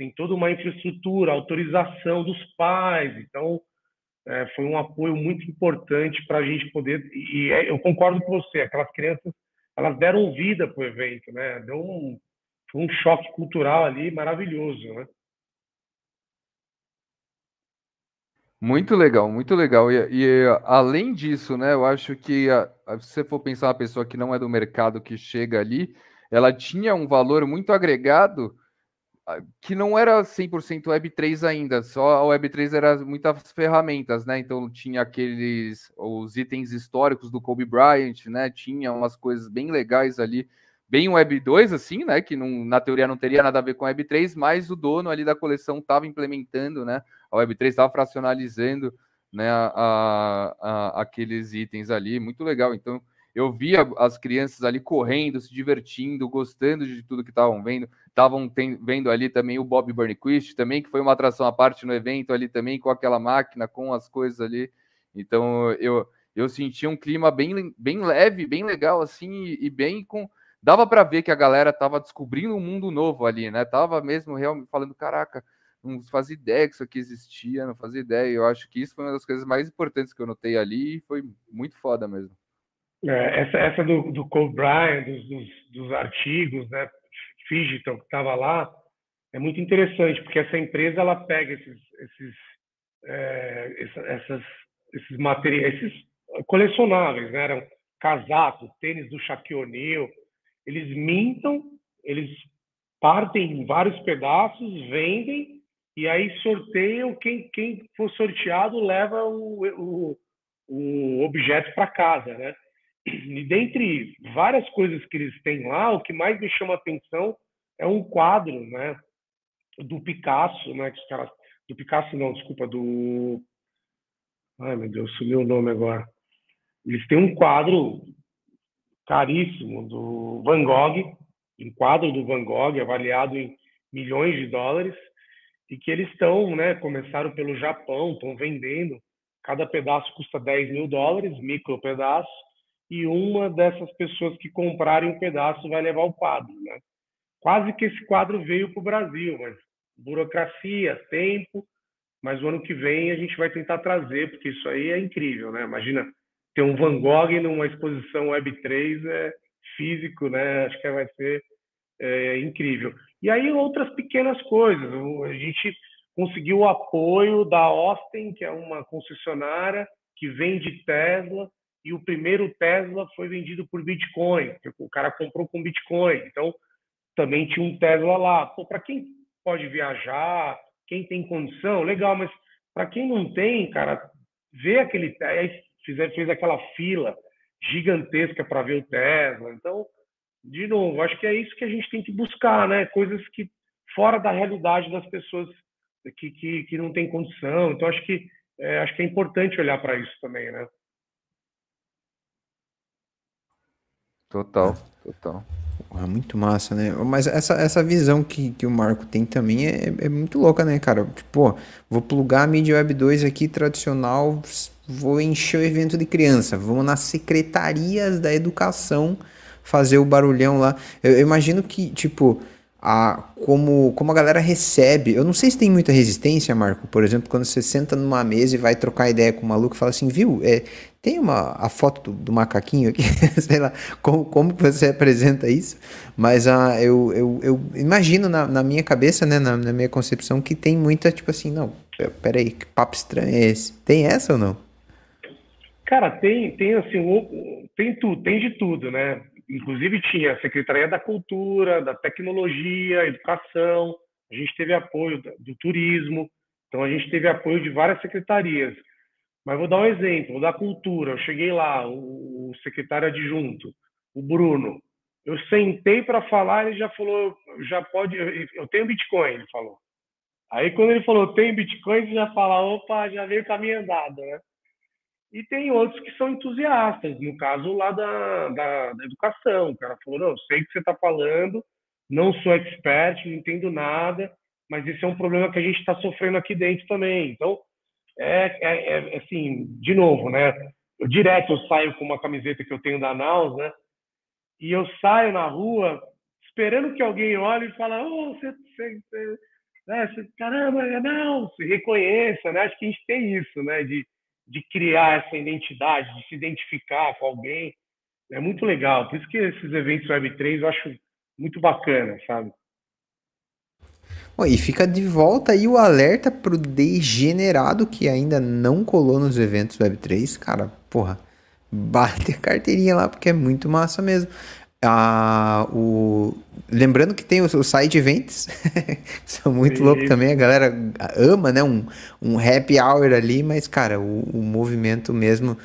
tem toda uma infraestrutura, autorização dos pais. Então, é, foi um apoio muito importante para a gente poder. E é, eu concordo com você, aquelas crianças, elas deram vida para o evento, né? Deu um, foi um choque cultural ali maravilhoso, né? Muito legal, muito legal. E, e, além disso, né, eu acho que a, a, se você for pensar uma pessoa que não é do mercado que chega ali, ela tinha um valor muito agregado que não era 100% Web3 ainda, só a Web3 era muitas ferramentas, né? Então tinha aqueles os itens históricos do Kobe Bryant, né? Tinha umas coisas bem legais ali bem Web 2, assim, né? Que não, na teoria não teria nada a ver com Web 3, mas o dono ali da coleção estava implementando, né? A Web 3 estava fracionalizando né, a, a, aqueles itens ali, muito legal. Então, eu via as crianças ali correndo, se divertindo, gostando de tudo que estavam vendo. Estavam vendo ali também o Bob Burnquist, também, que foi uma atração à parte no evento ali também, com aquela máquina, com as coisas ali. Então, eu, eu senti um clima bem, bem leve, bem legal, assim, e, e bem com dava para ver que a galera tava descobrindo um mundo novo ali, né? Tava mesmo realmente falando, caraca, não fazia ideia que isso aqui existia, não fazia ideia. Eu acho que isso foi uma das coisas mais importantes que eu notei ali e foi muito foda mesmo. É, essa, essa do, do Cole Bryant, dos, dos, dos artigos, né? Digital que estava lá, é muito interessante, porque essa empresa ela pega esses, esses, é, essas, esses materiais, esses colecionáveis, né? Eram casacos, tênis do Shaquille O'Neal, eles mintam, eles partem em vários pedaços, vendem e aí sorteiam. Quem, quem for sorteado leva o, o, o objeto para casa, né? E dentre várias coisas que eles têm lá, o que mais me chama atenção é um quadro, né? Do Picasso, né? Que os caras, do Picasso não, desculpa, do Ai, meu Deus, sumiu o nome agora. Eles têm um quadro caríssimo do Van Gogh, um quadro do Van Gogh avaliado em milhões de dólares, e que eles estão, né, começaram pelo Japão, estão vendendo, cada pedaço custa 10 mil dólares, micro pedaço, e uma dessas pessoas que comprarem um pedaço vai levar o quadro, né? Quase que esse quadro veio para o Brasil, mas burocracia, tempo, mas o ano que vem a gente vai tentar trazer, porque isso aí é incrível, né? Imagina ter um Van Gogh numa exposição Web3 é físico, né? Acho que vai ser é, incrível. E aí outras pequenas coisas. A gente conseguiu o apoio da Austin, que é uma concessionária que vende Tesla, e o primeiro Tesla foi vendido por Bitcoin. O cara comprou com Bitcoin. Então, também tinha um Tesla lá. Para quem pode viajar, quem tem condição, legal, mas para quem não tem, cara, ver aquele fizer, fez aquela fila gigantesca para ver o Tesla. Então, de novo, acho que é isso que a gente tem que buscar, né? Coisas que fora da realidade das pessoas que, que, que não têm condição. Então, acho que é, acho que é importante olhar para isso também, né? Total, total. É muito massa, né? Mas essa, essa visão que, que o Marco tem também é, é muito louca, né, cara? Tipo, vou plugar a Media Web 2 aqui tradicional, vou encher o evento de criança, vou nas secretarias da educação fazer o barulhão lá. Eu, eu imagino que, tipo, a, como, como a galera recebe. Eu não sei se tem muita resistência, Marco. Por exemplo, quando você senta numa mesa e vai trocar ideia com o maluco e fala assim, viu? É, tem uma, a foto do, do macaquinho aqui, (laughs) sei lá, como, como você apresenta isso? Mas ah, eu, eu, eu imagino na, na minha cabeça, né, na, na minha concepção, que tem muita, tipo assim, não, Peraí, que papo estranho é esse? Tem essa ou não? Cara, tem, tem assim, tem tudo, tem de tudo, né? Inclusive tinha a Secretaria da Cultura, da Tecnologia, Educação, a gente teve apoio do turismo, então a gente teve apoio de várias secretarias. Mas vou dar um exemplo, da cultura. Eu cheguei lá, o, secretário adjunto, o Bruno. Eu sentei para falar, ele já falou, já pode, eu tenho Bitcoin, ele falou. Aí quando ele falou tem Bitcoin, você já fala, opa, já veio caminho andado, né? E tem outros que são entusiastas, no caso lá da, da, da educação. O cara falou, não, sei o que você está falando, não sou expert, não entendo nada, mas esse é um problema que a gente está sofrendo aqui dentro também. Então, é, é, é, assim, de novo, né? Eu direto eu saio com uma camiseta que eu tenho da Naus, né? E eu saio na rua esperando que alguém olhe e fale, oh, você, você, você, né? você caramba, não, se reconheça, né? Acho que a gente tem isso, né? De, de criar essa identidade, de se identificar com alguém. É muito legal. Por isso que esses eventos Web3 eu acho muito bacana, sabe? e fica de volta aí o alerta pro degenerado que ainda não colou nos eventos Web3. Cara, porra, (laughs) bate a carteirinha lá porque é muito massa mesmo. Ah, o... Lembrando que tem os, os side events, (laughs) são muito loucos também, a galera ama, né? Um, um happy hour ali, mas, cara, o, o movimento mesmo.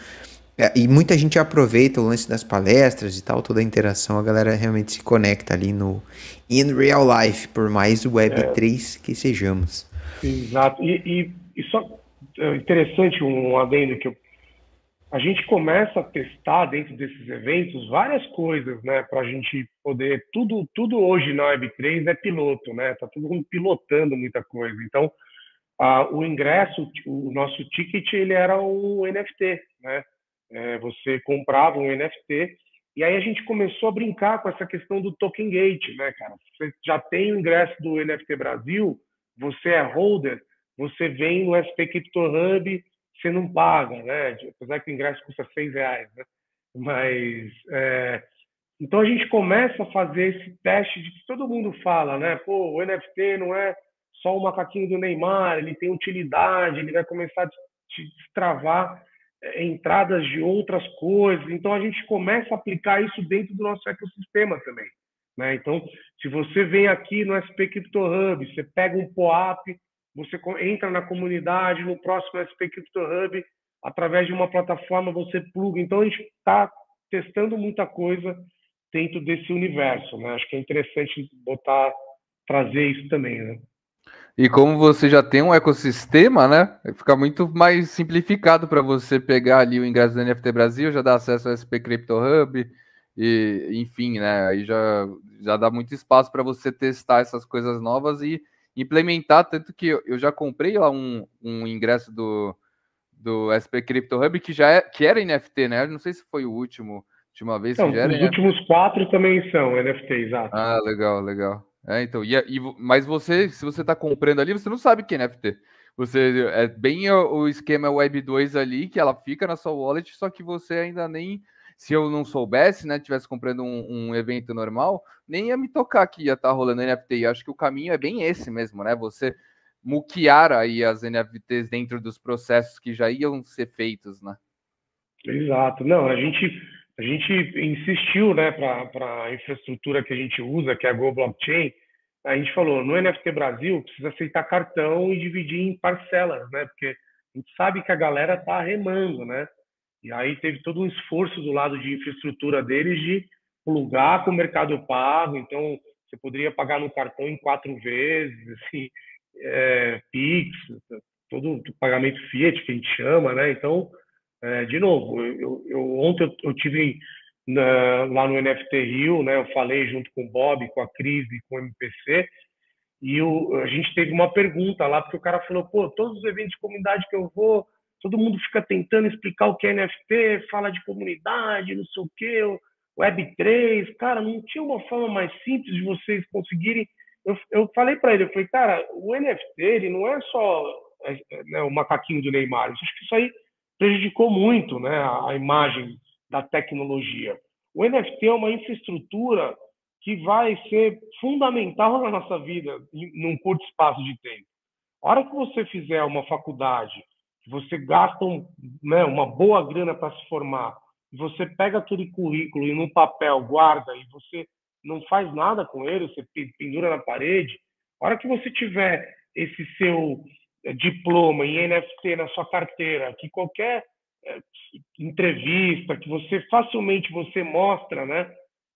É, e muita gente aproveita o lance das palestras e tal, toda a interação, a galera realmente se conecta ali no in real life, por mais Web3 é. que sejamos. Exato. E, e, e só é interessante um adendo que eu, a gente começa a testar dentro desses eventos várias coisas, né, para a gente poder tudo tudo hoje na Web3 é piloto, né? Tá todo mundo pilotando muita coisa. Então, o ingresso, o nosso ticket, ele era um NFT, né? É, você comprava um NFT e aí a gente começou a brincar com essa questão do token gate, né, cara? Você já tem o ingresso do NFT Brasil, você é holder, você vem no SP Crypto Hub, você não paga, né? Apesar que o ingresso custa seis reais, né? Mas é... então a gente começa a fazer esse teste de que todo mundo fala, né? Pô, o NFT não é só o macaquinho do Neymar, ele tem utilidade, ele vai começar a te destravar entradas de outras coisas. Então a gente começa a aplicar isso dentro do nosso ecossistema também. Né? Então, se você vem aqui no SP Crypto Hub, você pega um POAP, você entra na comunidade, no próximo SP Crypto Hub, através de uma plataforma você pluga. Então a gente está testando muita coisa dentro desse universo. Né? Acho que é interessante botar, trazer isso também. Né? E como você já tem um ecossistema, né? Fica muito mais simplificado para você pegar ali o ingresso do NFT Brasil, já dá acesso ao SP Crypto Hub, e enfim, né? Aí já, já dá muito espaço para você testar essas coisas novas e implementar. Tanto que eu já comprei lá um, um ingresso do, do SP Crypto Hub que já é, que era NFT, né? não sei se foi o último, última vez Não, que já era. Os NFT. últimos quatro também são NFT, exato. Ah, legal, legal. É, então, e, e, mas você, se você está comprando ali, você não sabe que é NFT. Você é bem o, o esquema Web 2 ali, que ela fica na sua wallet, só que você ainda nem, se eu não soubesse, né, tivesse comprando um, um evento normal, nem ia me tocar que ia estar tá rolando NFT. E acho que o caminho é bem esse mesmo, né? Você muquear aí as NFTs dentro dos processos que já iam ser feitos, né? Exato. Não, a gente a gente insistiu né, para a infraestrutura que a gente usa, que é a Go Blockchain, a gente falou, no NFT Brasil, precisa aceitar cartão e dividir em parcelas, né? Porque a gente sabe que a galera está remando, né? E aí teve todo um esforço do lado de infraestrutura deles de plugar com o mercado pago, então você poderia pagar no cartão em quatro vezes, assim, é, Pix, todo o pagamento Fiat que a gente chama, né? Então, é, de novo, eu, eu ontem eu, eu tive na, lá no NFT Rio, né? Eu falei junto com o Bob, com a Cris e com o MPC, e o, a gente teve uma pergunta lá, porque o cara falou, pô, todos os eventos de comunidade que eu vou, todo mundo fica tentando explicar o que é NFT, fala de comunidade, não sei o quê, Web3, cara, não tinha uma forma mais simples de vocês conseguirem. Eu, eu falei para ele, eu falei, cara, o NFT, ele não é só é, é, né, o macaquinho do Neymar, eu acho que isso aí prejudicou muito né, a, a imagem da tecnologia. O NFT é uma infraestrutura que vai ser fundamental na nossa vida num curto espaço de tempo. A hora que você fizer uma faculdade, você gasta um, né, uma boa grana para se formar, você pega aquele currículo e no papel guarda e você não faz nada com ele, você pendura na parede. A hora que você tiver esse seu eh, diploma em NFT na sua carteira, que qualquer é, entrevista, que você facilmente você mostra, né?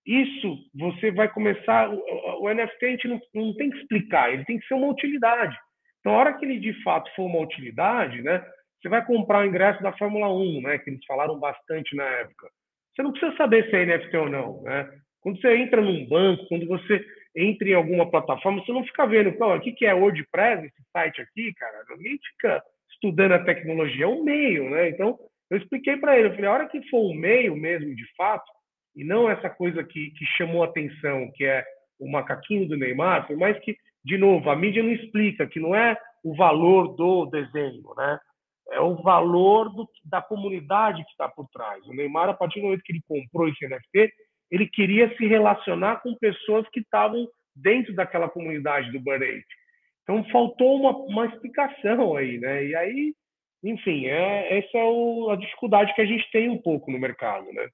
Isso você vai começar. O, o NFT a gente não, não tem que explicar, ele tem que ser uma utilidade. Então, a hora que ele de fato for uma utilidade, né? Você vai comprar o ingresso da Fórmula 1, né? Que eles falaram bastante na época. Você não precisa saber se é NFT ou não, né? Quando você entra num banco, quando você entra em alguma plataforma, você não fica vendo, o que, que é WordPress, esse site aqui, cara? Ninguém fica estudando a tecnologia, é um meio, né? Então, eu expliquei para ele, eu falei, a hora que for o meio mesmo, de fato, e não essa coisa que, que chamou atenção, que é o macaquinho do Neymar, por mais que, de novo, a mídia não explica, que não é o valor do desenho, né? É o valor do, da comunidade que está por trás. O Neymar, a partir do momento que ele comprou esse NFT, ele queria se relacionar com pessoas que estavam dentro daquela comunidade do Burn Então, faltou uma, uma explicação aí, né? E aí enfim, é, essa é o, a dificuldade que a gente tem um pouco no mercado, né?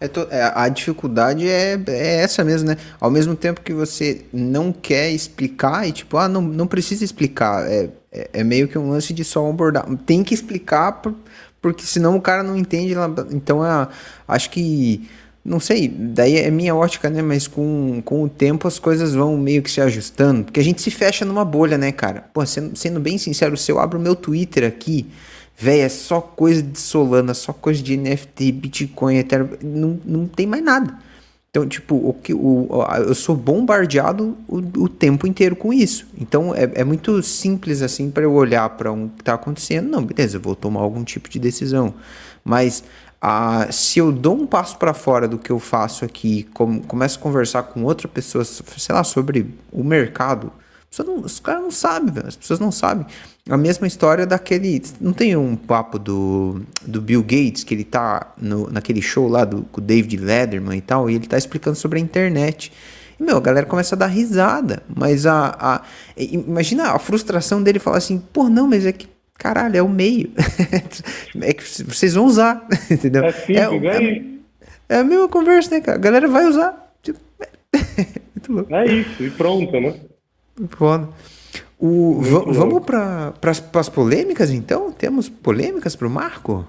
É to, é, a dificuldade é, é essa mesmo, né? Ao mesmo tempo que você não quer explicar e tipo, ah, não, não precisa explicar. É, é, é meio que um lance de só abordar. Tem que explicar por, porque senão o cara não entende. Então, é, acho que não sei, daí é minha ótica, né? Mas com, com o tempo as coisas vão meio que se ajustando. Porque a gente se fecha numa bolha, né, cara? Pô, sendo, sendo bem sincero, se eu abro meu Twitter aqui, velho, é só coisa de Solana, só coisa de NFT, Bitcoin, Ethereum, não, não tem mais nada. Então, tipo, o que o, eu sou bombardeado o, o tempo inteiro com isso. Então, é, é muito simples assim para eu olhar para um que tá acontecendo. Não, beleza, eu vou tomar algum tipo de decisão. Mas ah, se eu dou um passo para fora do que eu faço aqui, com, começo a conversar com outra pessoa, sei lá, sobre o mercado, não, os caras não sabem, as pessoas não sabem. A mesma história daquele. Não tem um papo do, do Bill Gates, que ele tá no, naquele show lá do, com o David Letterman e tal, e ele tá explicando sobre a internet. E, meu, a galera começa a dar risada, mas a, a. Imagina a frustração dele falar assim, pô, não, mas é que Caralho, é o meio. (laughs) é que vocês vão usar, (laughs) entendeu? É simples, é, é, é, a mesma conversa, né, cara? A galera vai usar. Tipo, (laughs) muito louco. É isso, e pronto, né? Foda. O, vamos para as polêmicas, então? Temos polêmicas para o Marco?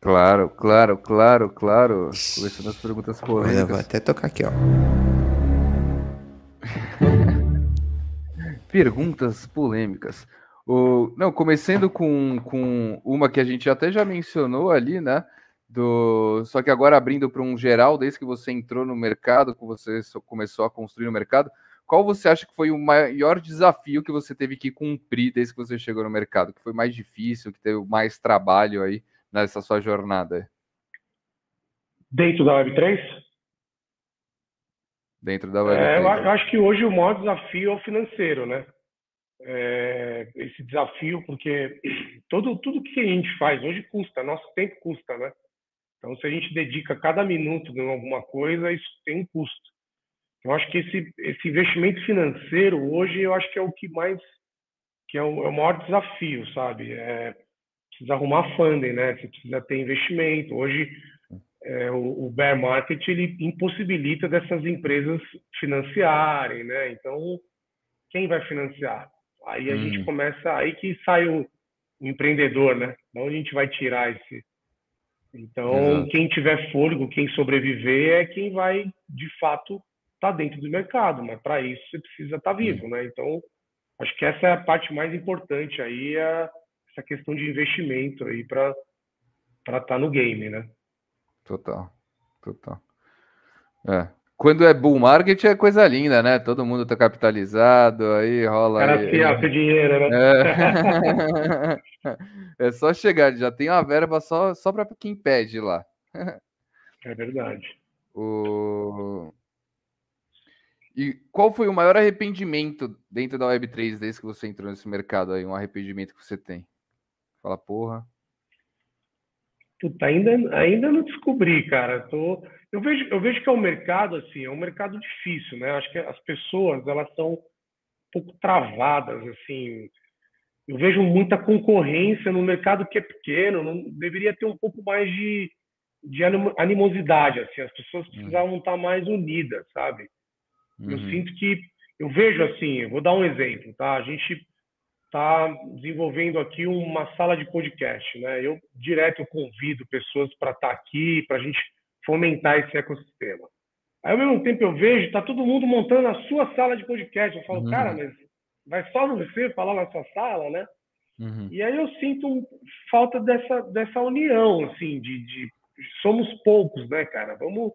Claro, claro, claro, claro. Começando as perguntas polêmicas. vou até tocar aqui, ó. (laughs) perguntas polêmicas. O, não, começando com, com uma que a gente até já mencionou ali, né? Do, só que agora abrindo para um geral, desde que você entrou no mercado, que você começou a construir o mercado, qual você acha que foi o maior desafio que você teve que cumprir desde que você chegou no mercado? Que foi mais difícil, que teve mais trabalho aí nessa sua jornada? Dentro da Web3? Dentro da Web3. É, eu acho que hoje o maior desafio é o financeiro, né? é, esse desafio, porque (clears throat) todo, tudo que a gente faz hoje custa, nosso tempo custa, né? Então, se a gente dedica cada minuto em alguma coisa, isso tem um custo. Eu acho que esse, esse investimento financeiro hoje, eu acho que é o que mais, que é o, é o maior desafio, sabe? É, precisa arrumar funding, né? Você precisa ter investimento. Hoje, é, o, o bear market ele impossibilita dessas empresas financiarem, né? Então, quem vai financiar? Aí a hum. gente começa, aí que sai o, o empreendedor, né? De onde a gente vai tirar esse. Então, Exato. quem tiver fôlego, quem sobreviver, é quem vai, de fato, tá dentro do mercado. Mas para isso você precisa estar tá vivo, né? Então, acho que essa é a parte mais importante aí, é essa questão de investimento aí para estar tá no game, né? Total, total. É, quando é bull market é coisa linda, né? Todo mundo tá capitalizado, aí rola. Cara, aí, fiel, né? dinheiro, né? É... (laughs) é só chegar, já tem uma verba só, só para quem pede lá. É verdade. O... E qual foi o maior arrependimento dentro da Web3 desde que você entrou nesse mercado aí? Um arrependimento que você tem? Fala, porra. Puta, ainda, ainda não descobri, cara. Tô, eu, vejo, eu vejo que é um mercado, assim, é um mercado difícil, né? Acho que as pessoas, elas são pouco travadas, assim. Eu vejo muita concorrência no mercado que é pequeno, não deveria ter um pouco mais de, de animosidade, assim, as pessoas uhum. precisavam estar mais unidas, sabe? Uhum. Eu sinto que eu vejo assim, eu vou dar um exemplo, tá? A gente está desenvolvendo aqui uma sala de podcast, né? Eu direto convido pessoas para estar tá aqui, para a gente fomentar esse ecossistema. Aí, ao mesmo tempo, eu vejo, está todo mundo montando a sua sala de podcast. Eu falo, uhum. cara, mas vai só você falar na sua sala, né? Uhum. E aí eu sinto falta dessa, dessa união, assim, de, de, somos poucos, né, cara? Vamos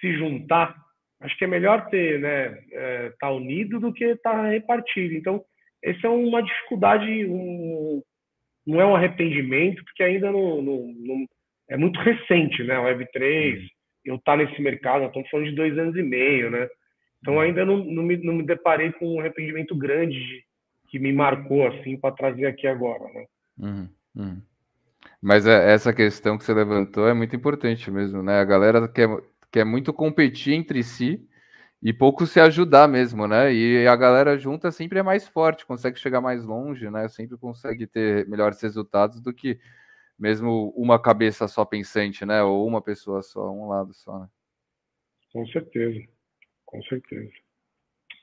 se juntar. Acho que é melhor ter, né, é, tá unido do que estar tá repartido. Então, essa é uma dificuldade, um, não é um arrependimento, porque ainda não, não, não é muito recente, né? O Web3, uhum. eu tá nesse mercado, estamos falando de dois anos e meio, né? Então uhum. ainda não, não, me, não me deparei com um arrependimento grande de, que me marcou assim para trazer aqui agora, né? Uhum, uhum. Mas é, essa questão que você levantou é muito importante mesmo, né? A galera quer, quer muito competir entre si e pouco se ajudar mesmo, né? E a galera junta sempre é mais forte, consegue chegar mais longe, né? Sempre consegue ter melhores resultados do que mesmo uma cabeça só pensante, né? Ou uma pessoa só, um lado só, né? Com certeza, com certeza.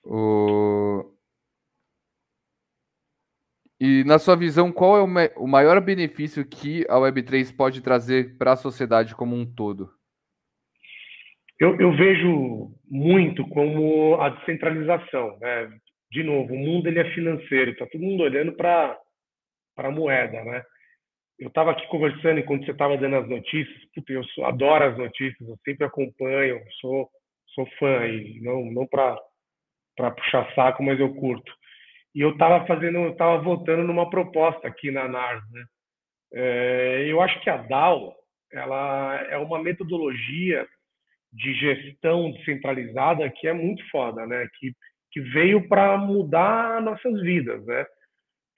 O... E na sua visão, qual é o, maior benefício que a Web3 pode trazer para a sociedade como um todo? Eu, eu, vejo muito como a descentralização. Né? De novo, o mundo ele é financeiro, está todo mundo olhando para a moeda. Né? Eu estava aqui conversando enquanto você estava dando as notícias. Puta, eu sou, adoro as notícias, eu sempre acompanho, sou, sou fã, e não, não para puxar saco, mas eu curto. E eu estava fazendo, eu estava votando numa proposta aqui na NARS. Né? É, eu acho que a DAO ela é uma metodologia de gestão descentralizada que é muito foda, né? Que, que veio para mudar nossas vidas, né?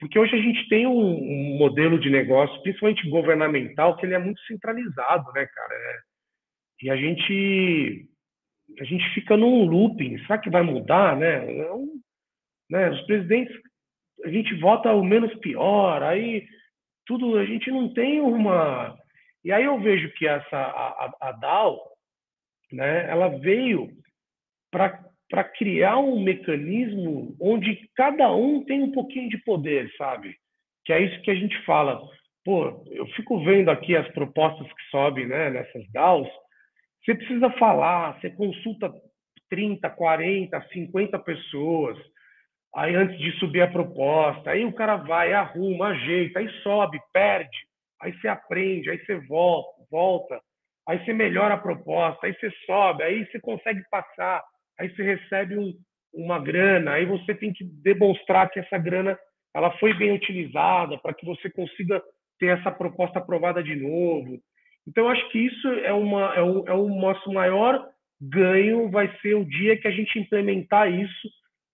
Porque hoje a gente tem um, um, modelo de negócio, principalmente governamental, que ele é muito centralizado, né, cara? É, e a gente a gente fica num looping. Será que vai mudar, né? Não, né? Os presidentes a gente vota o menos pior, aí tudo a gente não tem uma e aí eu vejo que essa a, a, a DAO né, ela veio para criar um mecanismo onde cada um tem um pouquinho de poder, sabe? Que é isso que a gente fala. Pô, eu fico vendo aqui as propostas que sobem né, nessas DAOs. Você precisa falar, você consulta 30, 40, 50 pessoas. Aí antes de subir a proposta, aí o cara vai, arruma, ajeita, aí sobe, perde, aí você aprende, aí você volta, volta aí você melhora a proposta, aí você sobe, aí você consegue passar, aí você recebe um, uma grana, aí você tem que demonstrar que essa grana ela foi bem utilizada para que você consiga ter essa proposta aprovada de novo. Então, acho que isso é, uma, é, o, é o nosso maior ganho, vai ser o dia que a gente implementar isso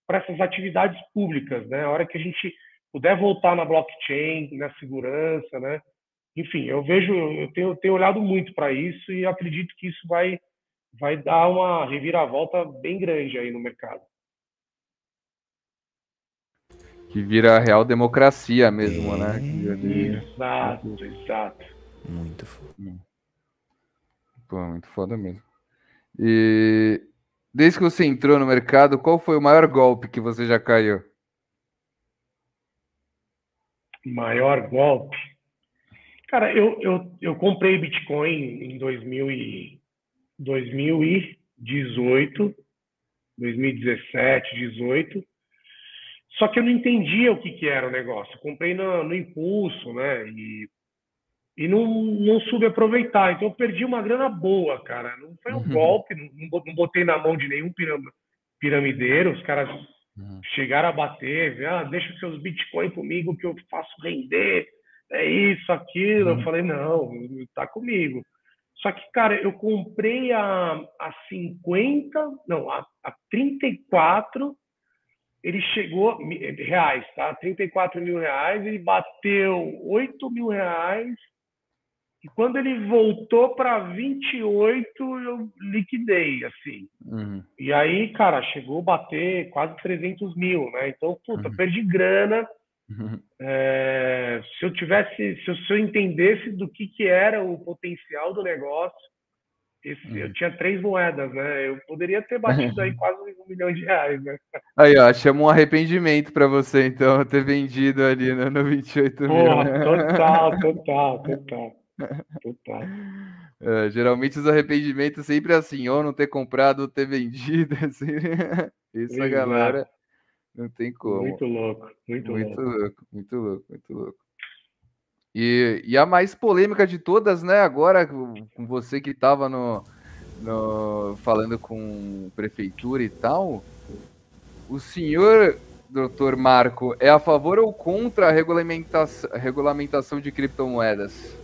para essas atividades públicas, né? A hora que a gente puder voltar na blockchain, na segurança, né? Enfim, eu vejo, eu tenho, tenho olhado muito para isso e acredito que isso vai, vai dar uma reviravolta bem grande aí no mercado. Que vira real democracia mesmo, é... né? Exato, exato. Muito foda. Hum. Pô, muito foda mesmo. E desde que você entrou no mercado, qual foi o maior golpe que você já caiu? Maior golpe? Cara, eu, eu, eu comprei Bitcoin em 2000 e, 2018, 2017, 18. Só que eu não entendia o que, que era o negócio. Eu comprei no, no impulso, né? E, e não, não soube aproveitar. Então eu perdi uma grana boa, cara. Não foi um uhum. golpe, não, não botei na mão de nenhum piram, piramideiro. Os caras uhum. chegaram a bater, ah, deixa seus Bitcoin comigo que eu faço render é isso, aquilo. Eu uhum. falei, não, tá comigo. Só que, cara, eu comprei a, a 50, não, a, a 34, ele chegou, reais, tá? 34 mil reais, ele bateu 8 mil reais E quando ele voltou para 28, eu liquidei, assim. Uhum. E aí, cara, chegou a bater quase 300 mil, né? Então, puta, uhum. perdi grana. Uhum. É, se eu tivesse, se eu, se eu, entendesse do que, que era o potencial do negócio, esse, eu uhum. tinha três moedas, né? Eu poderia ter batido aí (laughs) quase um milhão de reais, né? Aí, ó, chama um arrependimento para você, então, ter vendido ali no, no 28 Porra, mil. Né? Total, total, total. Total. É, geralmente os arrependimentos sempre assim, ou não ter comprado ou ter vendido. (laughs) Assim. Isso Exato. a galera não tem como. Muito louco, muito, muito louco. louco. Muito louco, muito louco. E, e a mais polêmica de todas, né? Agora, com você que estava no, no, falando com prefeitura e tal, o senhor, doutor Marco, é a favor ou contra a regulamentação, regulamentação de criptomoedas?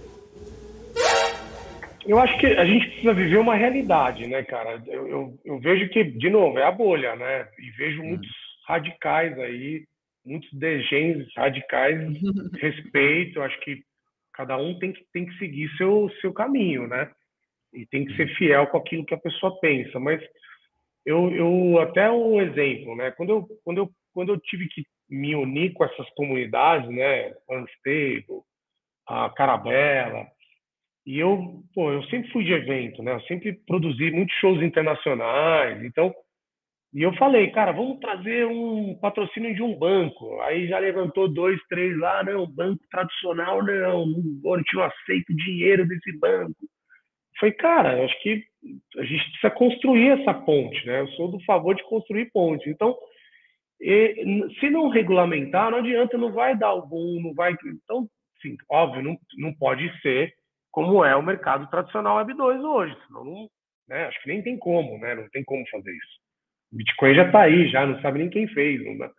Eu acho que a gente precisa viver uma realidade, né, cara? Eu, eu, eu vejo que, de novo, é a bolha, né? E vejo hum. muitos radicais aí, muitos degens radicais, (laughs) respeito. Acho que cada um tem que, tem que seguir seu, seu caminho, né? E tem que ser fiel com aquilo que a pessoa pensa. Mas eu, eu até um exemplo, né? Quando eu, quando eu, quando eu tive que me unir com essas comunidades, né? Unstable, a Carabela, e eu, pô, eu sempre fui de evento, né? Eu sempre produzi muitos shows internacionais. Então, e eu falei, cara, vamos trazer um patrocínio de um banco. Aí já levantou dois, três lá, não, banco tradicional não, não aceita o dinheiro desse banco. Foi, cara, acho que a gente precisa construir essa ponte, né? Eu sou do favor de construir pontes. Então, se não regulamentar, não adianta, não vai dar boom, não vai. Então, sim, óbvio, não, não pode ser como é o mercado tradicional Web 2 hoje. Senão não, né, acho que nem tem como, né? Não tem como fazer isso. Bitcoin já está aí, já não sabe nem quem fez. Não dá.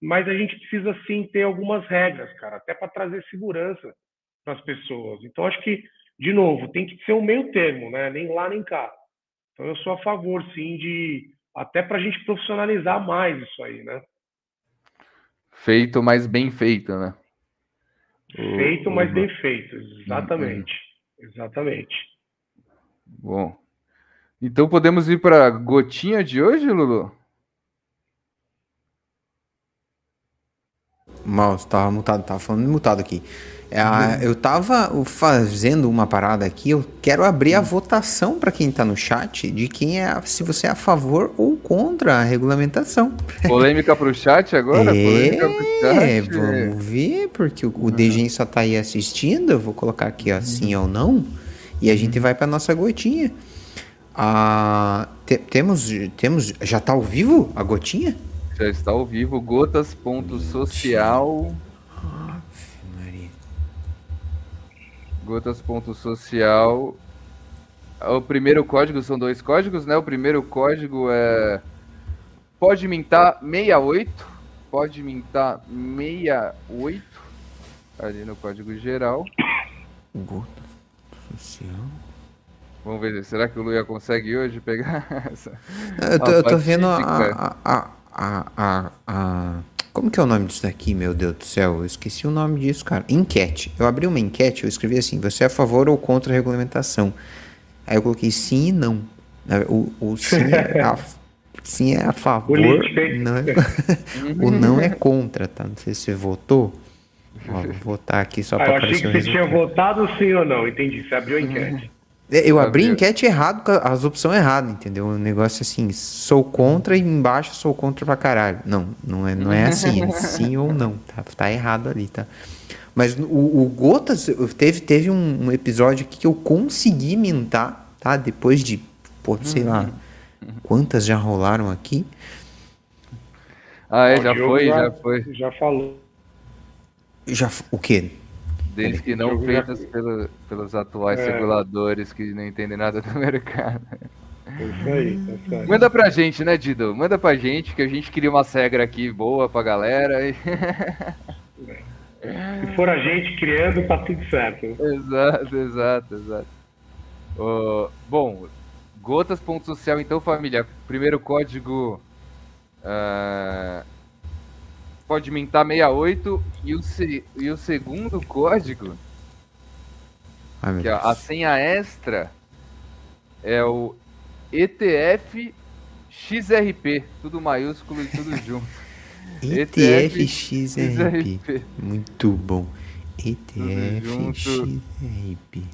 Mas a gente precisa sim ter algumas regras, cara, até para trazer segurança para as pessoas. Então acho que, de novo, tem que ser um meio termo, né? Nem lá nem cá. Então eu sou a favor, sim, de até para a gente profissionalizar mais isso aí, né? Feito, mas bem feito, né? Feito, mas bem feito, exatamente. Exatamente. Bom. Então podemos ir para a gotinha de hoje, Lulu? Mouse, tava mutado, tava falando mutado aqui. É, uhum. Eu tava fazendo uma parada aqui, eu quero abrir a uhum. votação para quem tá no chat de quem é, se você é a favor ou contra a regulamentação. Polêmica pro chat agora? É, chat. vamos ver, porque o, o uhum. Só tá aí assistindo, eu vou colocar aqui ó, sim ou não, e a gente vai para nossa gotinha. Ah, te, temos, temos, já tá ao vivo a gotinha? Já está ao vivo, gotas.social... Gotas.social. O primeiro código são dois códigos, né? O primeiro código é pode mintar 68, pode mintar 68 ali no código geral. Gotas social. Vamos ver, será que o Luia consegue hoje pegar (laughs) essa? Eu tô, eu tô vendo a, a, a, a, a como que é o nome disso daqui, meu Deus do céu? Eu esqueci o nome disso, cara. Enquete. Eu abri uma enquete, eu escrevi assim: você é a favor ou contra a regulamentação? Aí eu coloquei sim e não. O, o sim, é a, (laughs) sim é a favor, não é, (laughs) o não é contra, tá? Não sei se você votou. Ó, vou votar aqui só ah, para aparecer Eu achei que você tinha votado sim ou não, entendi. Você abriu a enquete. É, eu abri a enquete errado, as opções erradas, entendeu? O negócio assim, sou contra e embaixo sou contra pra caralho. Não, não é, não é assim, é (laughs) sim ou não, tá, tá errado ali, tá? Mas o, o Gotas, teve, teve um, um, episódio aqui que eu consegui mintar, tá? Depois de, pô, sei lá, quantas já rolaram aqui. Ah, é, já foi, já, já foi. Já falou. Já, o quê? Desde que não feitas pelo, pelos atuais é. reguladores que não entendem nada do (laughs) mercado. É isso aí, é isso aí. Manda pra gente, né, Dido? Manda pra gente que a gente queria uma regra aqui boa pra galera. E... Se for a gente criando, tá tudo certo. (laughs) Exato, exato, exato. Uh, bom, gotas.social, então, família. Primeiro código uh, pode mintar 68 e o, se, e o segundo código Ai, que a, a senha extra é o ETF XRP, tudo maiúsculo e tudo (laughs) junto. ETF XRP. Muito bom. ETF XRP.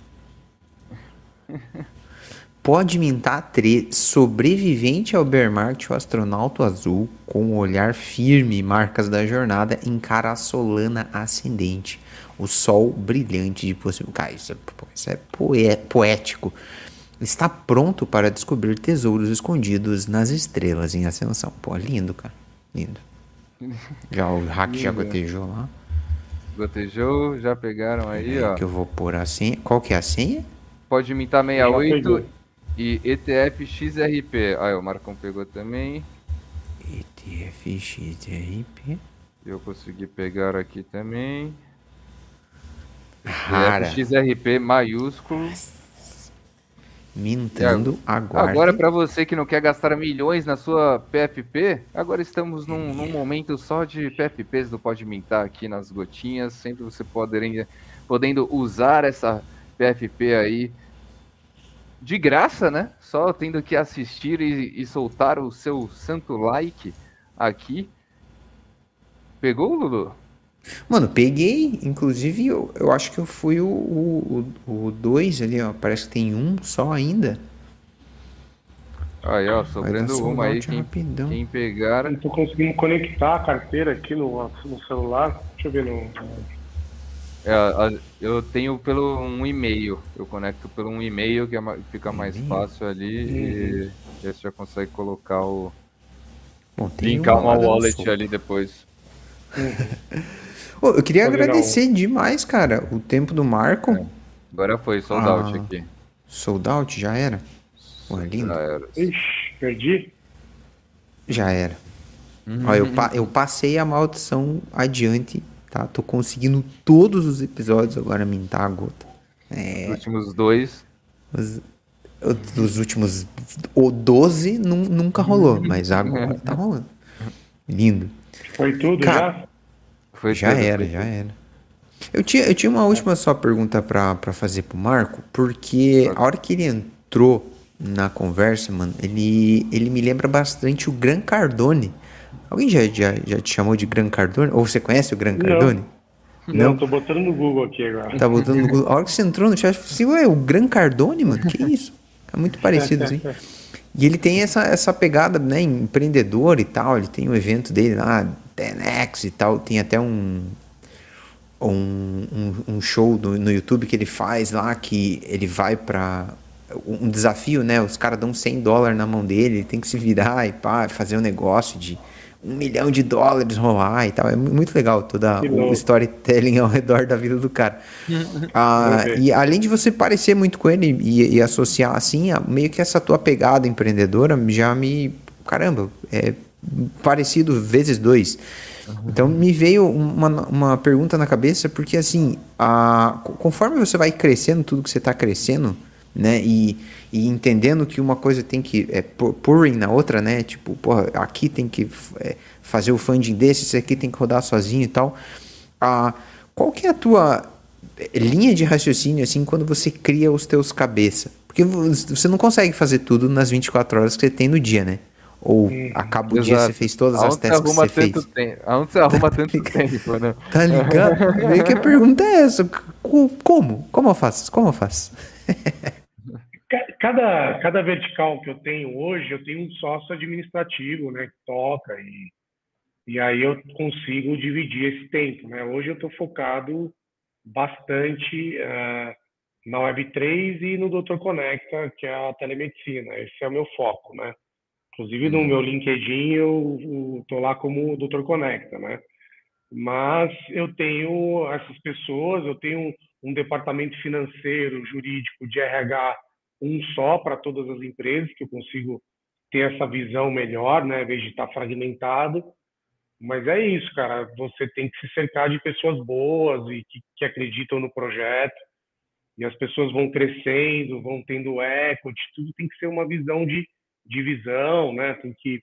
(laughs) Pode mintar 3. Sobrevivente ao bear market, o astronauta azul, com o olhar firme, marcas da jornada, encara a Solana ascendente. O sol brilhante de possível. Cara, isso é, isso é poético. Está pronto para descobrir tesouros escondidos nas estrelas em ascensão. Pô, lindo, cara. Lindo. (laughs) Já o hack já gotejou lá. Gotejou, já pegaram aí, é, ó. Que eu vou pôr a senha. Qual que é a senha? Pode imitar 68 e ETF XRP. Aí o Marcão pegou também. ETF XRP. Eu consegui pegar aqui também. Rara. XRP maiúsculo. Mintando agora. Agora, para você que não quer gastar milhões na sua PFP, agora estamos num, num momento só de PFPs do Pode Mintar aqui nas gotinhas, sempre você poderem, podendo usar essa PFP aí de graça, né? Só tendo que assistir e, e soltar o seu santo like aqui. Pegou, Lulu? Mano, peguei. Inclusive, eu, eu acho que eu fui o 2 ali, ó. Parece que tem um só ainda. Aí, ó, sobrando uma aí. Quem, quem pegar. Não tô conseguindo conectar a carteira aqui no, no celular. Deixa eu ver no. É, eu tenho pelo um e-mail. Eu conecto pelo um e-mail que é, fica mais fácil ali uhum. e, e você já consegue colocar o. Bom, linkar uma wallet ali depois. Uhum. Oh, eu queria agradecer demais, cara, o tempo do Marco. É. Agora foi, sold ah, out aqui. Sold out? Já era? Pô, lindo. Já era. Ixi, perdi? Já era. Uhum. Ó, eu, pa eu passei a maldição adiante, tá? Tô conseguindo todos os episódios agora mintar a gota. É... Os últimos dois. Os, os últimos 12 nunca rolou, mas agora tá rolando. (laughs) Lindo. Foi tudo Cara, já? Foi já tudo, era, foi já tudo. era. Eu tinha, eu tinha uma última só pergunta para fazer pro Marco, porque a hora que ele entrou na conversa, mano, ele, ele me lembra bastante o Gran Cardone. Alguém já, já, já te chamou de Gran Cardone? Ou você conhece o Gran Cardone? Não. Não, tô botando no Google aqui agora. Tá botando no Google. A hora que você entrou no chat, eu falei assim, ué, o Gran Cardone, mano? Que isso? É muito parecido, assim. E ele tem essa, essa pegada, né, empreendedor e tal. Ele tem um evento dele lá, 10X e tal. Tem até um, um, um, um show do, no YouTube que ele faz lá que ele vai para um desafio, né? Os caras dão 100 dólares na mão dele, ele tem que se virar e pá, fazer um negócio de um milhão de dólares rolar e tal. É muito legal toda o storytelling ao (laughs) redor da vida do cara. (laughs) ah, e além de você parecer muito com ele e, e associar assim, meio que essa tua pegada empreendedora já me. Caramba, é parecido vezes dois. Uhum. Então me veio uma, uma pergunta na cabeça, porque assim, a, conforme você vai crescendo, tudo que você está crescendo, né, e, e, entendendo que uma coisa tem que é, pouring na outra, né, tipo, porra, aqui tem que é, fazer o funding desse, esse aqui tem que rodar sozinho e tal. A, qual que é a tua linha de raciocínio, assim, quando você cria os teus cabeça? Porque você não consegue fazer tudo nas 24 horas que você tem no dia, né? Ou hum, acaba o dia você fez todas as testes que você fez? Tempo, aonde você arruma tanto tempo, né? Tá ligado? Meio que a pergunta é essa. Como? Como eu faço? Como eu faço? (laughs) cada, cada vertical que eu tenho hoje, eu tenho um sócio administrativo, né? Que toca e, e aí eu consigo dividir esse tempo, né? Hoje eu estou focado bastante uh, na Web3 e no Doutor Conecta, que é a telemedicina. Esse é o meu foco, né? Inclusive no meu LinkedIn eu estou lá como Doutor Conecta, né? Mas eu tenho essas pessoas, eu tenho um departamento financeiro, jurídico, de RH, um só para todas as empresas, que eu consigo ter essa visão melhor, né, em vez de estar tá fragmentado. Mas é isso, cara. Você tem que se cercar de pessoas boas e que, que acreditam no projeto. E as pessoas vão crescendo, vão tendo equity, tudo tem que ser uma visão de divisão, né? Tem que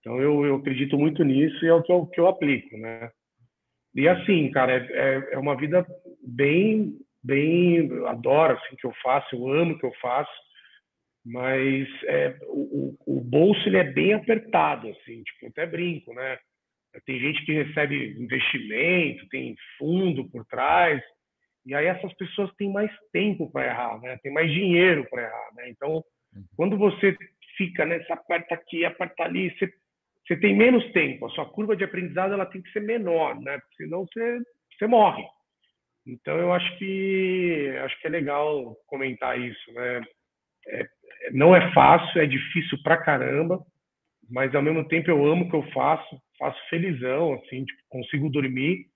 então eu, eu acredito muito nisso e é o que eu, que eu aplico, né? E assim, cara, é, é, é uma vida bem bem, adoro assim que eu faço, eu amo o que eu faço, mas é, o, o, bolso ele é bem apertado, assim, tipo, até brinco, né? Tem gente que recebe investimento, tem fundo por trás, e aí essas pessoas têm mais tempo para errar, né? Tem mais dinheiro para errar, né? Então, uhum. quando você fica, né, você aperta aqui, aperta ali, você, você tem menos tempo. A sua curva de aprendizado ela tem que ser menor, né? Porque senão você, você morre. Então, eu acho que acho que é legal comentar isso, né? É, não é fácil, é difícil pra caramba, mas ao mesmo tempo eu amo o que eu faço, faço felizão, assim, tipo, consigo dormir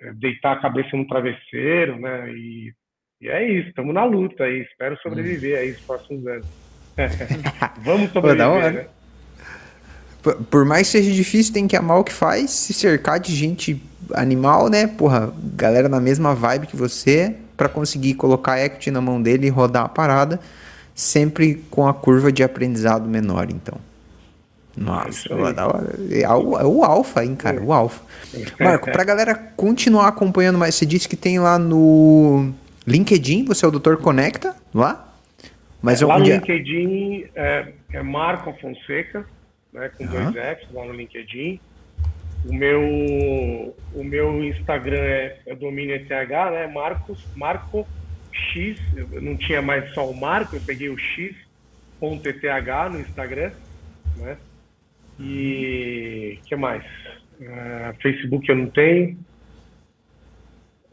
é, deitar a cabeça no travesseiro, né? E, e é isso, estamos na luta aí. Espero sobreviver aí nos próximos anos. (laughs) Vamos sobreviver, né? Por, mais que seja difícil, tem que amar o que faz, se cercar de gente animal, né? Porra, galera na mesma vibe que você, para conseguir colocar equity na mão dele e rodar a parada, sempre com a curva de aprendizado menor, então. Nossa, é. É o, é o alfa, hein, cara? O alfa. Marco, pra galera continuar acompanhando mais, você disse que tem lá no LinkedIn, você é o Doutor Conecta, lá? Mas é, lá no LinkedIn é, é, Marco Fonseca, né, com uhum. dois Fs lá no LinkedIn. O meu, o meu Instagram é, é domínio ETH, né? Marcos, Marco X. Eu não tinha mais só o Marco, eu peguei o X.eth no Instagram, né? E que mais? Uh, Facebook eu não tenho.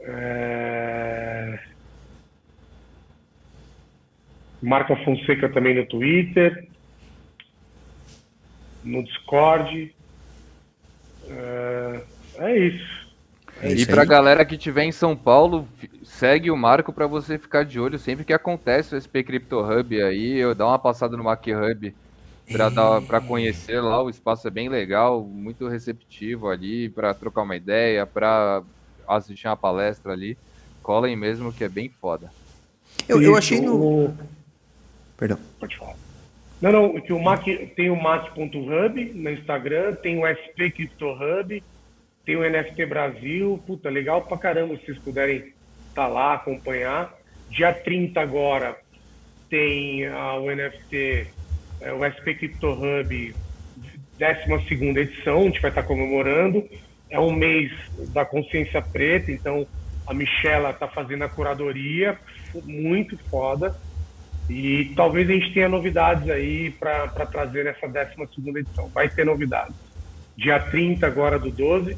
Uh, Marca Fonseca também no Twitter, no Discord. Uh, é isso. É e para a galera que estiver em São Paulo, segue o Marco para você ficar de olho sempre que acontece o SP Crypto Hub aí. Eu dar uma passada no Mac Hub para conhecer lá. O espaço é bem legal, muito receptivo ali para trocar uma ideia, para assistir uma palestra ali. Colhem mesmo que é bem foda. Eu, eu achei no. Perdão. Pode falar. Não, não, o Mac tem o Mac.hub no Instagram, tem o SP Crypto Hub, tem o NFT Brasil. Puta, legal pra caramba se vocês puderem estar tá lá, acompanhar. Dia 30 agora tem uh, o NFT é, o SP Crypto Hub, 12 edição, a gente vai estar comemorando. É um mês da consciência preta, então a Michela está fazendo a curadoria, muito foda. E talvez a gente tenha novidades aí para trazer nessa 12 edição. Vai ter novidades. Dia 30 agora do 12,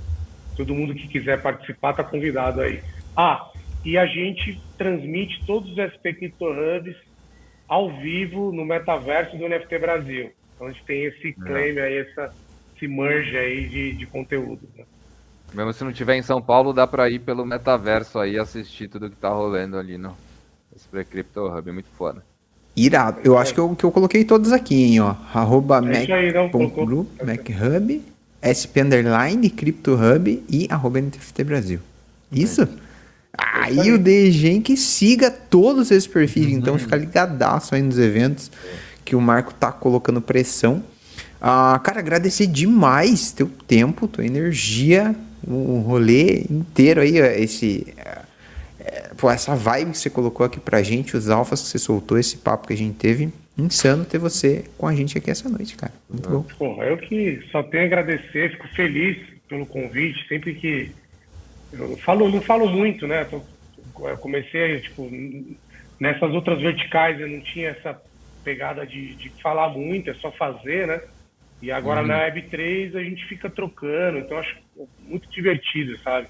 todo mundo que quiser participar está convidado aí. Ah, e a gente transmite todos os SP Crypto Hubs ao vivo no metaverso do NFT Brasil. Então a gente tem esse é. claim aí, essa, esse merge aí de, de conteúdo. Né? Mesmo se não tiver em São Paulo, dá para ir pelo metaverso aí assistir tudo que tá rolando ali no Spray Crypto Hub, muito foda. Irado. Eu acho que eu, que eu coloquei todos aqui, hein, ó. Arroba é Mac.group, MacHub, SP Underline, Crypto Hub e arroba NFT Brasil. Isso? É. Aí o DGen que siga todos esses perfis, uhum. então fica ligadaço aí nos eventos que o Marco tá colocando pressão. Ah, cara, agradecer demais teu tempo, tua energia, o rolê inteiro aí, esse é, pô, essa vibe que você colocou aqui pra gente, os alfas que você soltou, esse papo que a gente teve. Insano ter você com a gente aqui essa noite, cara. Muito bom. Porra, eu que só tenho a agradecer, fico feliz pelo convite, sempre que eu falo, não falo muito, né? Eu comecei, tipo, nessas outras verticais eu não tinha essa pegada de, de falar muito, é só fazer, né? E agora uhum. na Web3 a gente fica trocando, então acho muito divertido, sabe?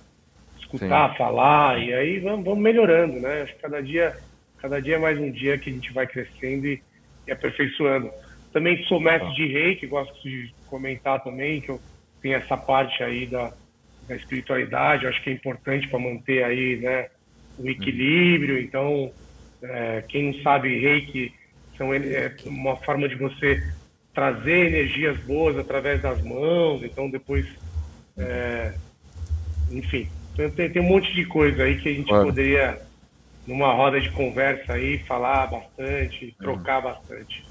Escutar, Sim. falar, e aí vamos, vamos melhorando, né? Acho que cada dia, cada dia é mais um dia que a gente vai crescendo e, e aperfeiçoando. Também sou mestre ah. de reiki, gosto de comentar também, que eu tenho essa parte aí da, da espiritualidade, acho que é importante para manter aí, né, o equilíbrio. Então, é, quem não sabe, reiki são, é uma forma de você trazer energias boas através das mãos. Então, depois, é, enfim, tem, tem um monte de coisa aí que a gente poderia, numa roda de conversa aí, falar bastante, trocar bastante.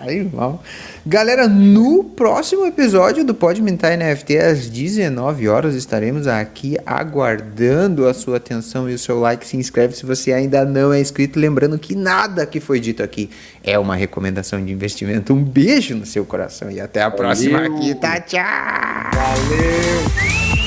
Aí, mal. Galera, no próximo episódio do Pode Mintar NFT, às 19 horas, estaremos aqui aguardando a sua atenção e o seu like. Se inscreve se você ainda não é inscrito. Lembrando que nada que foi dito aqui é uma recomendação de investimento. Um beijo no seu coração e até a próxima aqui, tá? Tchau! Valeu!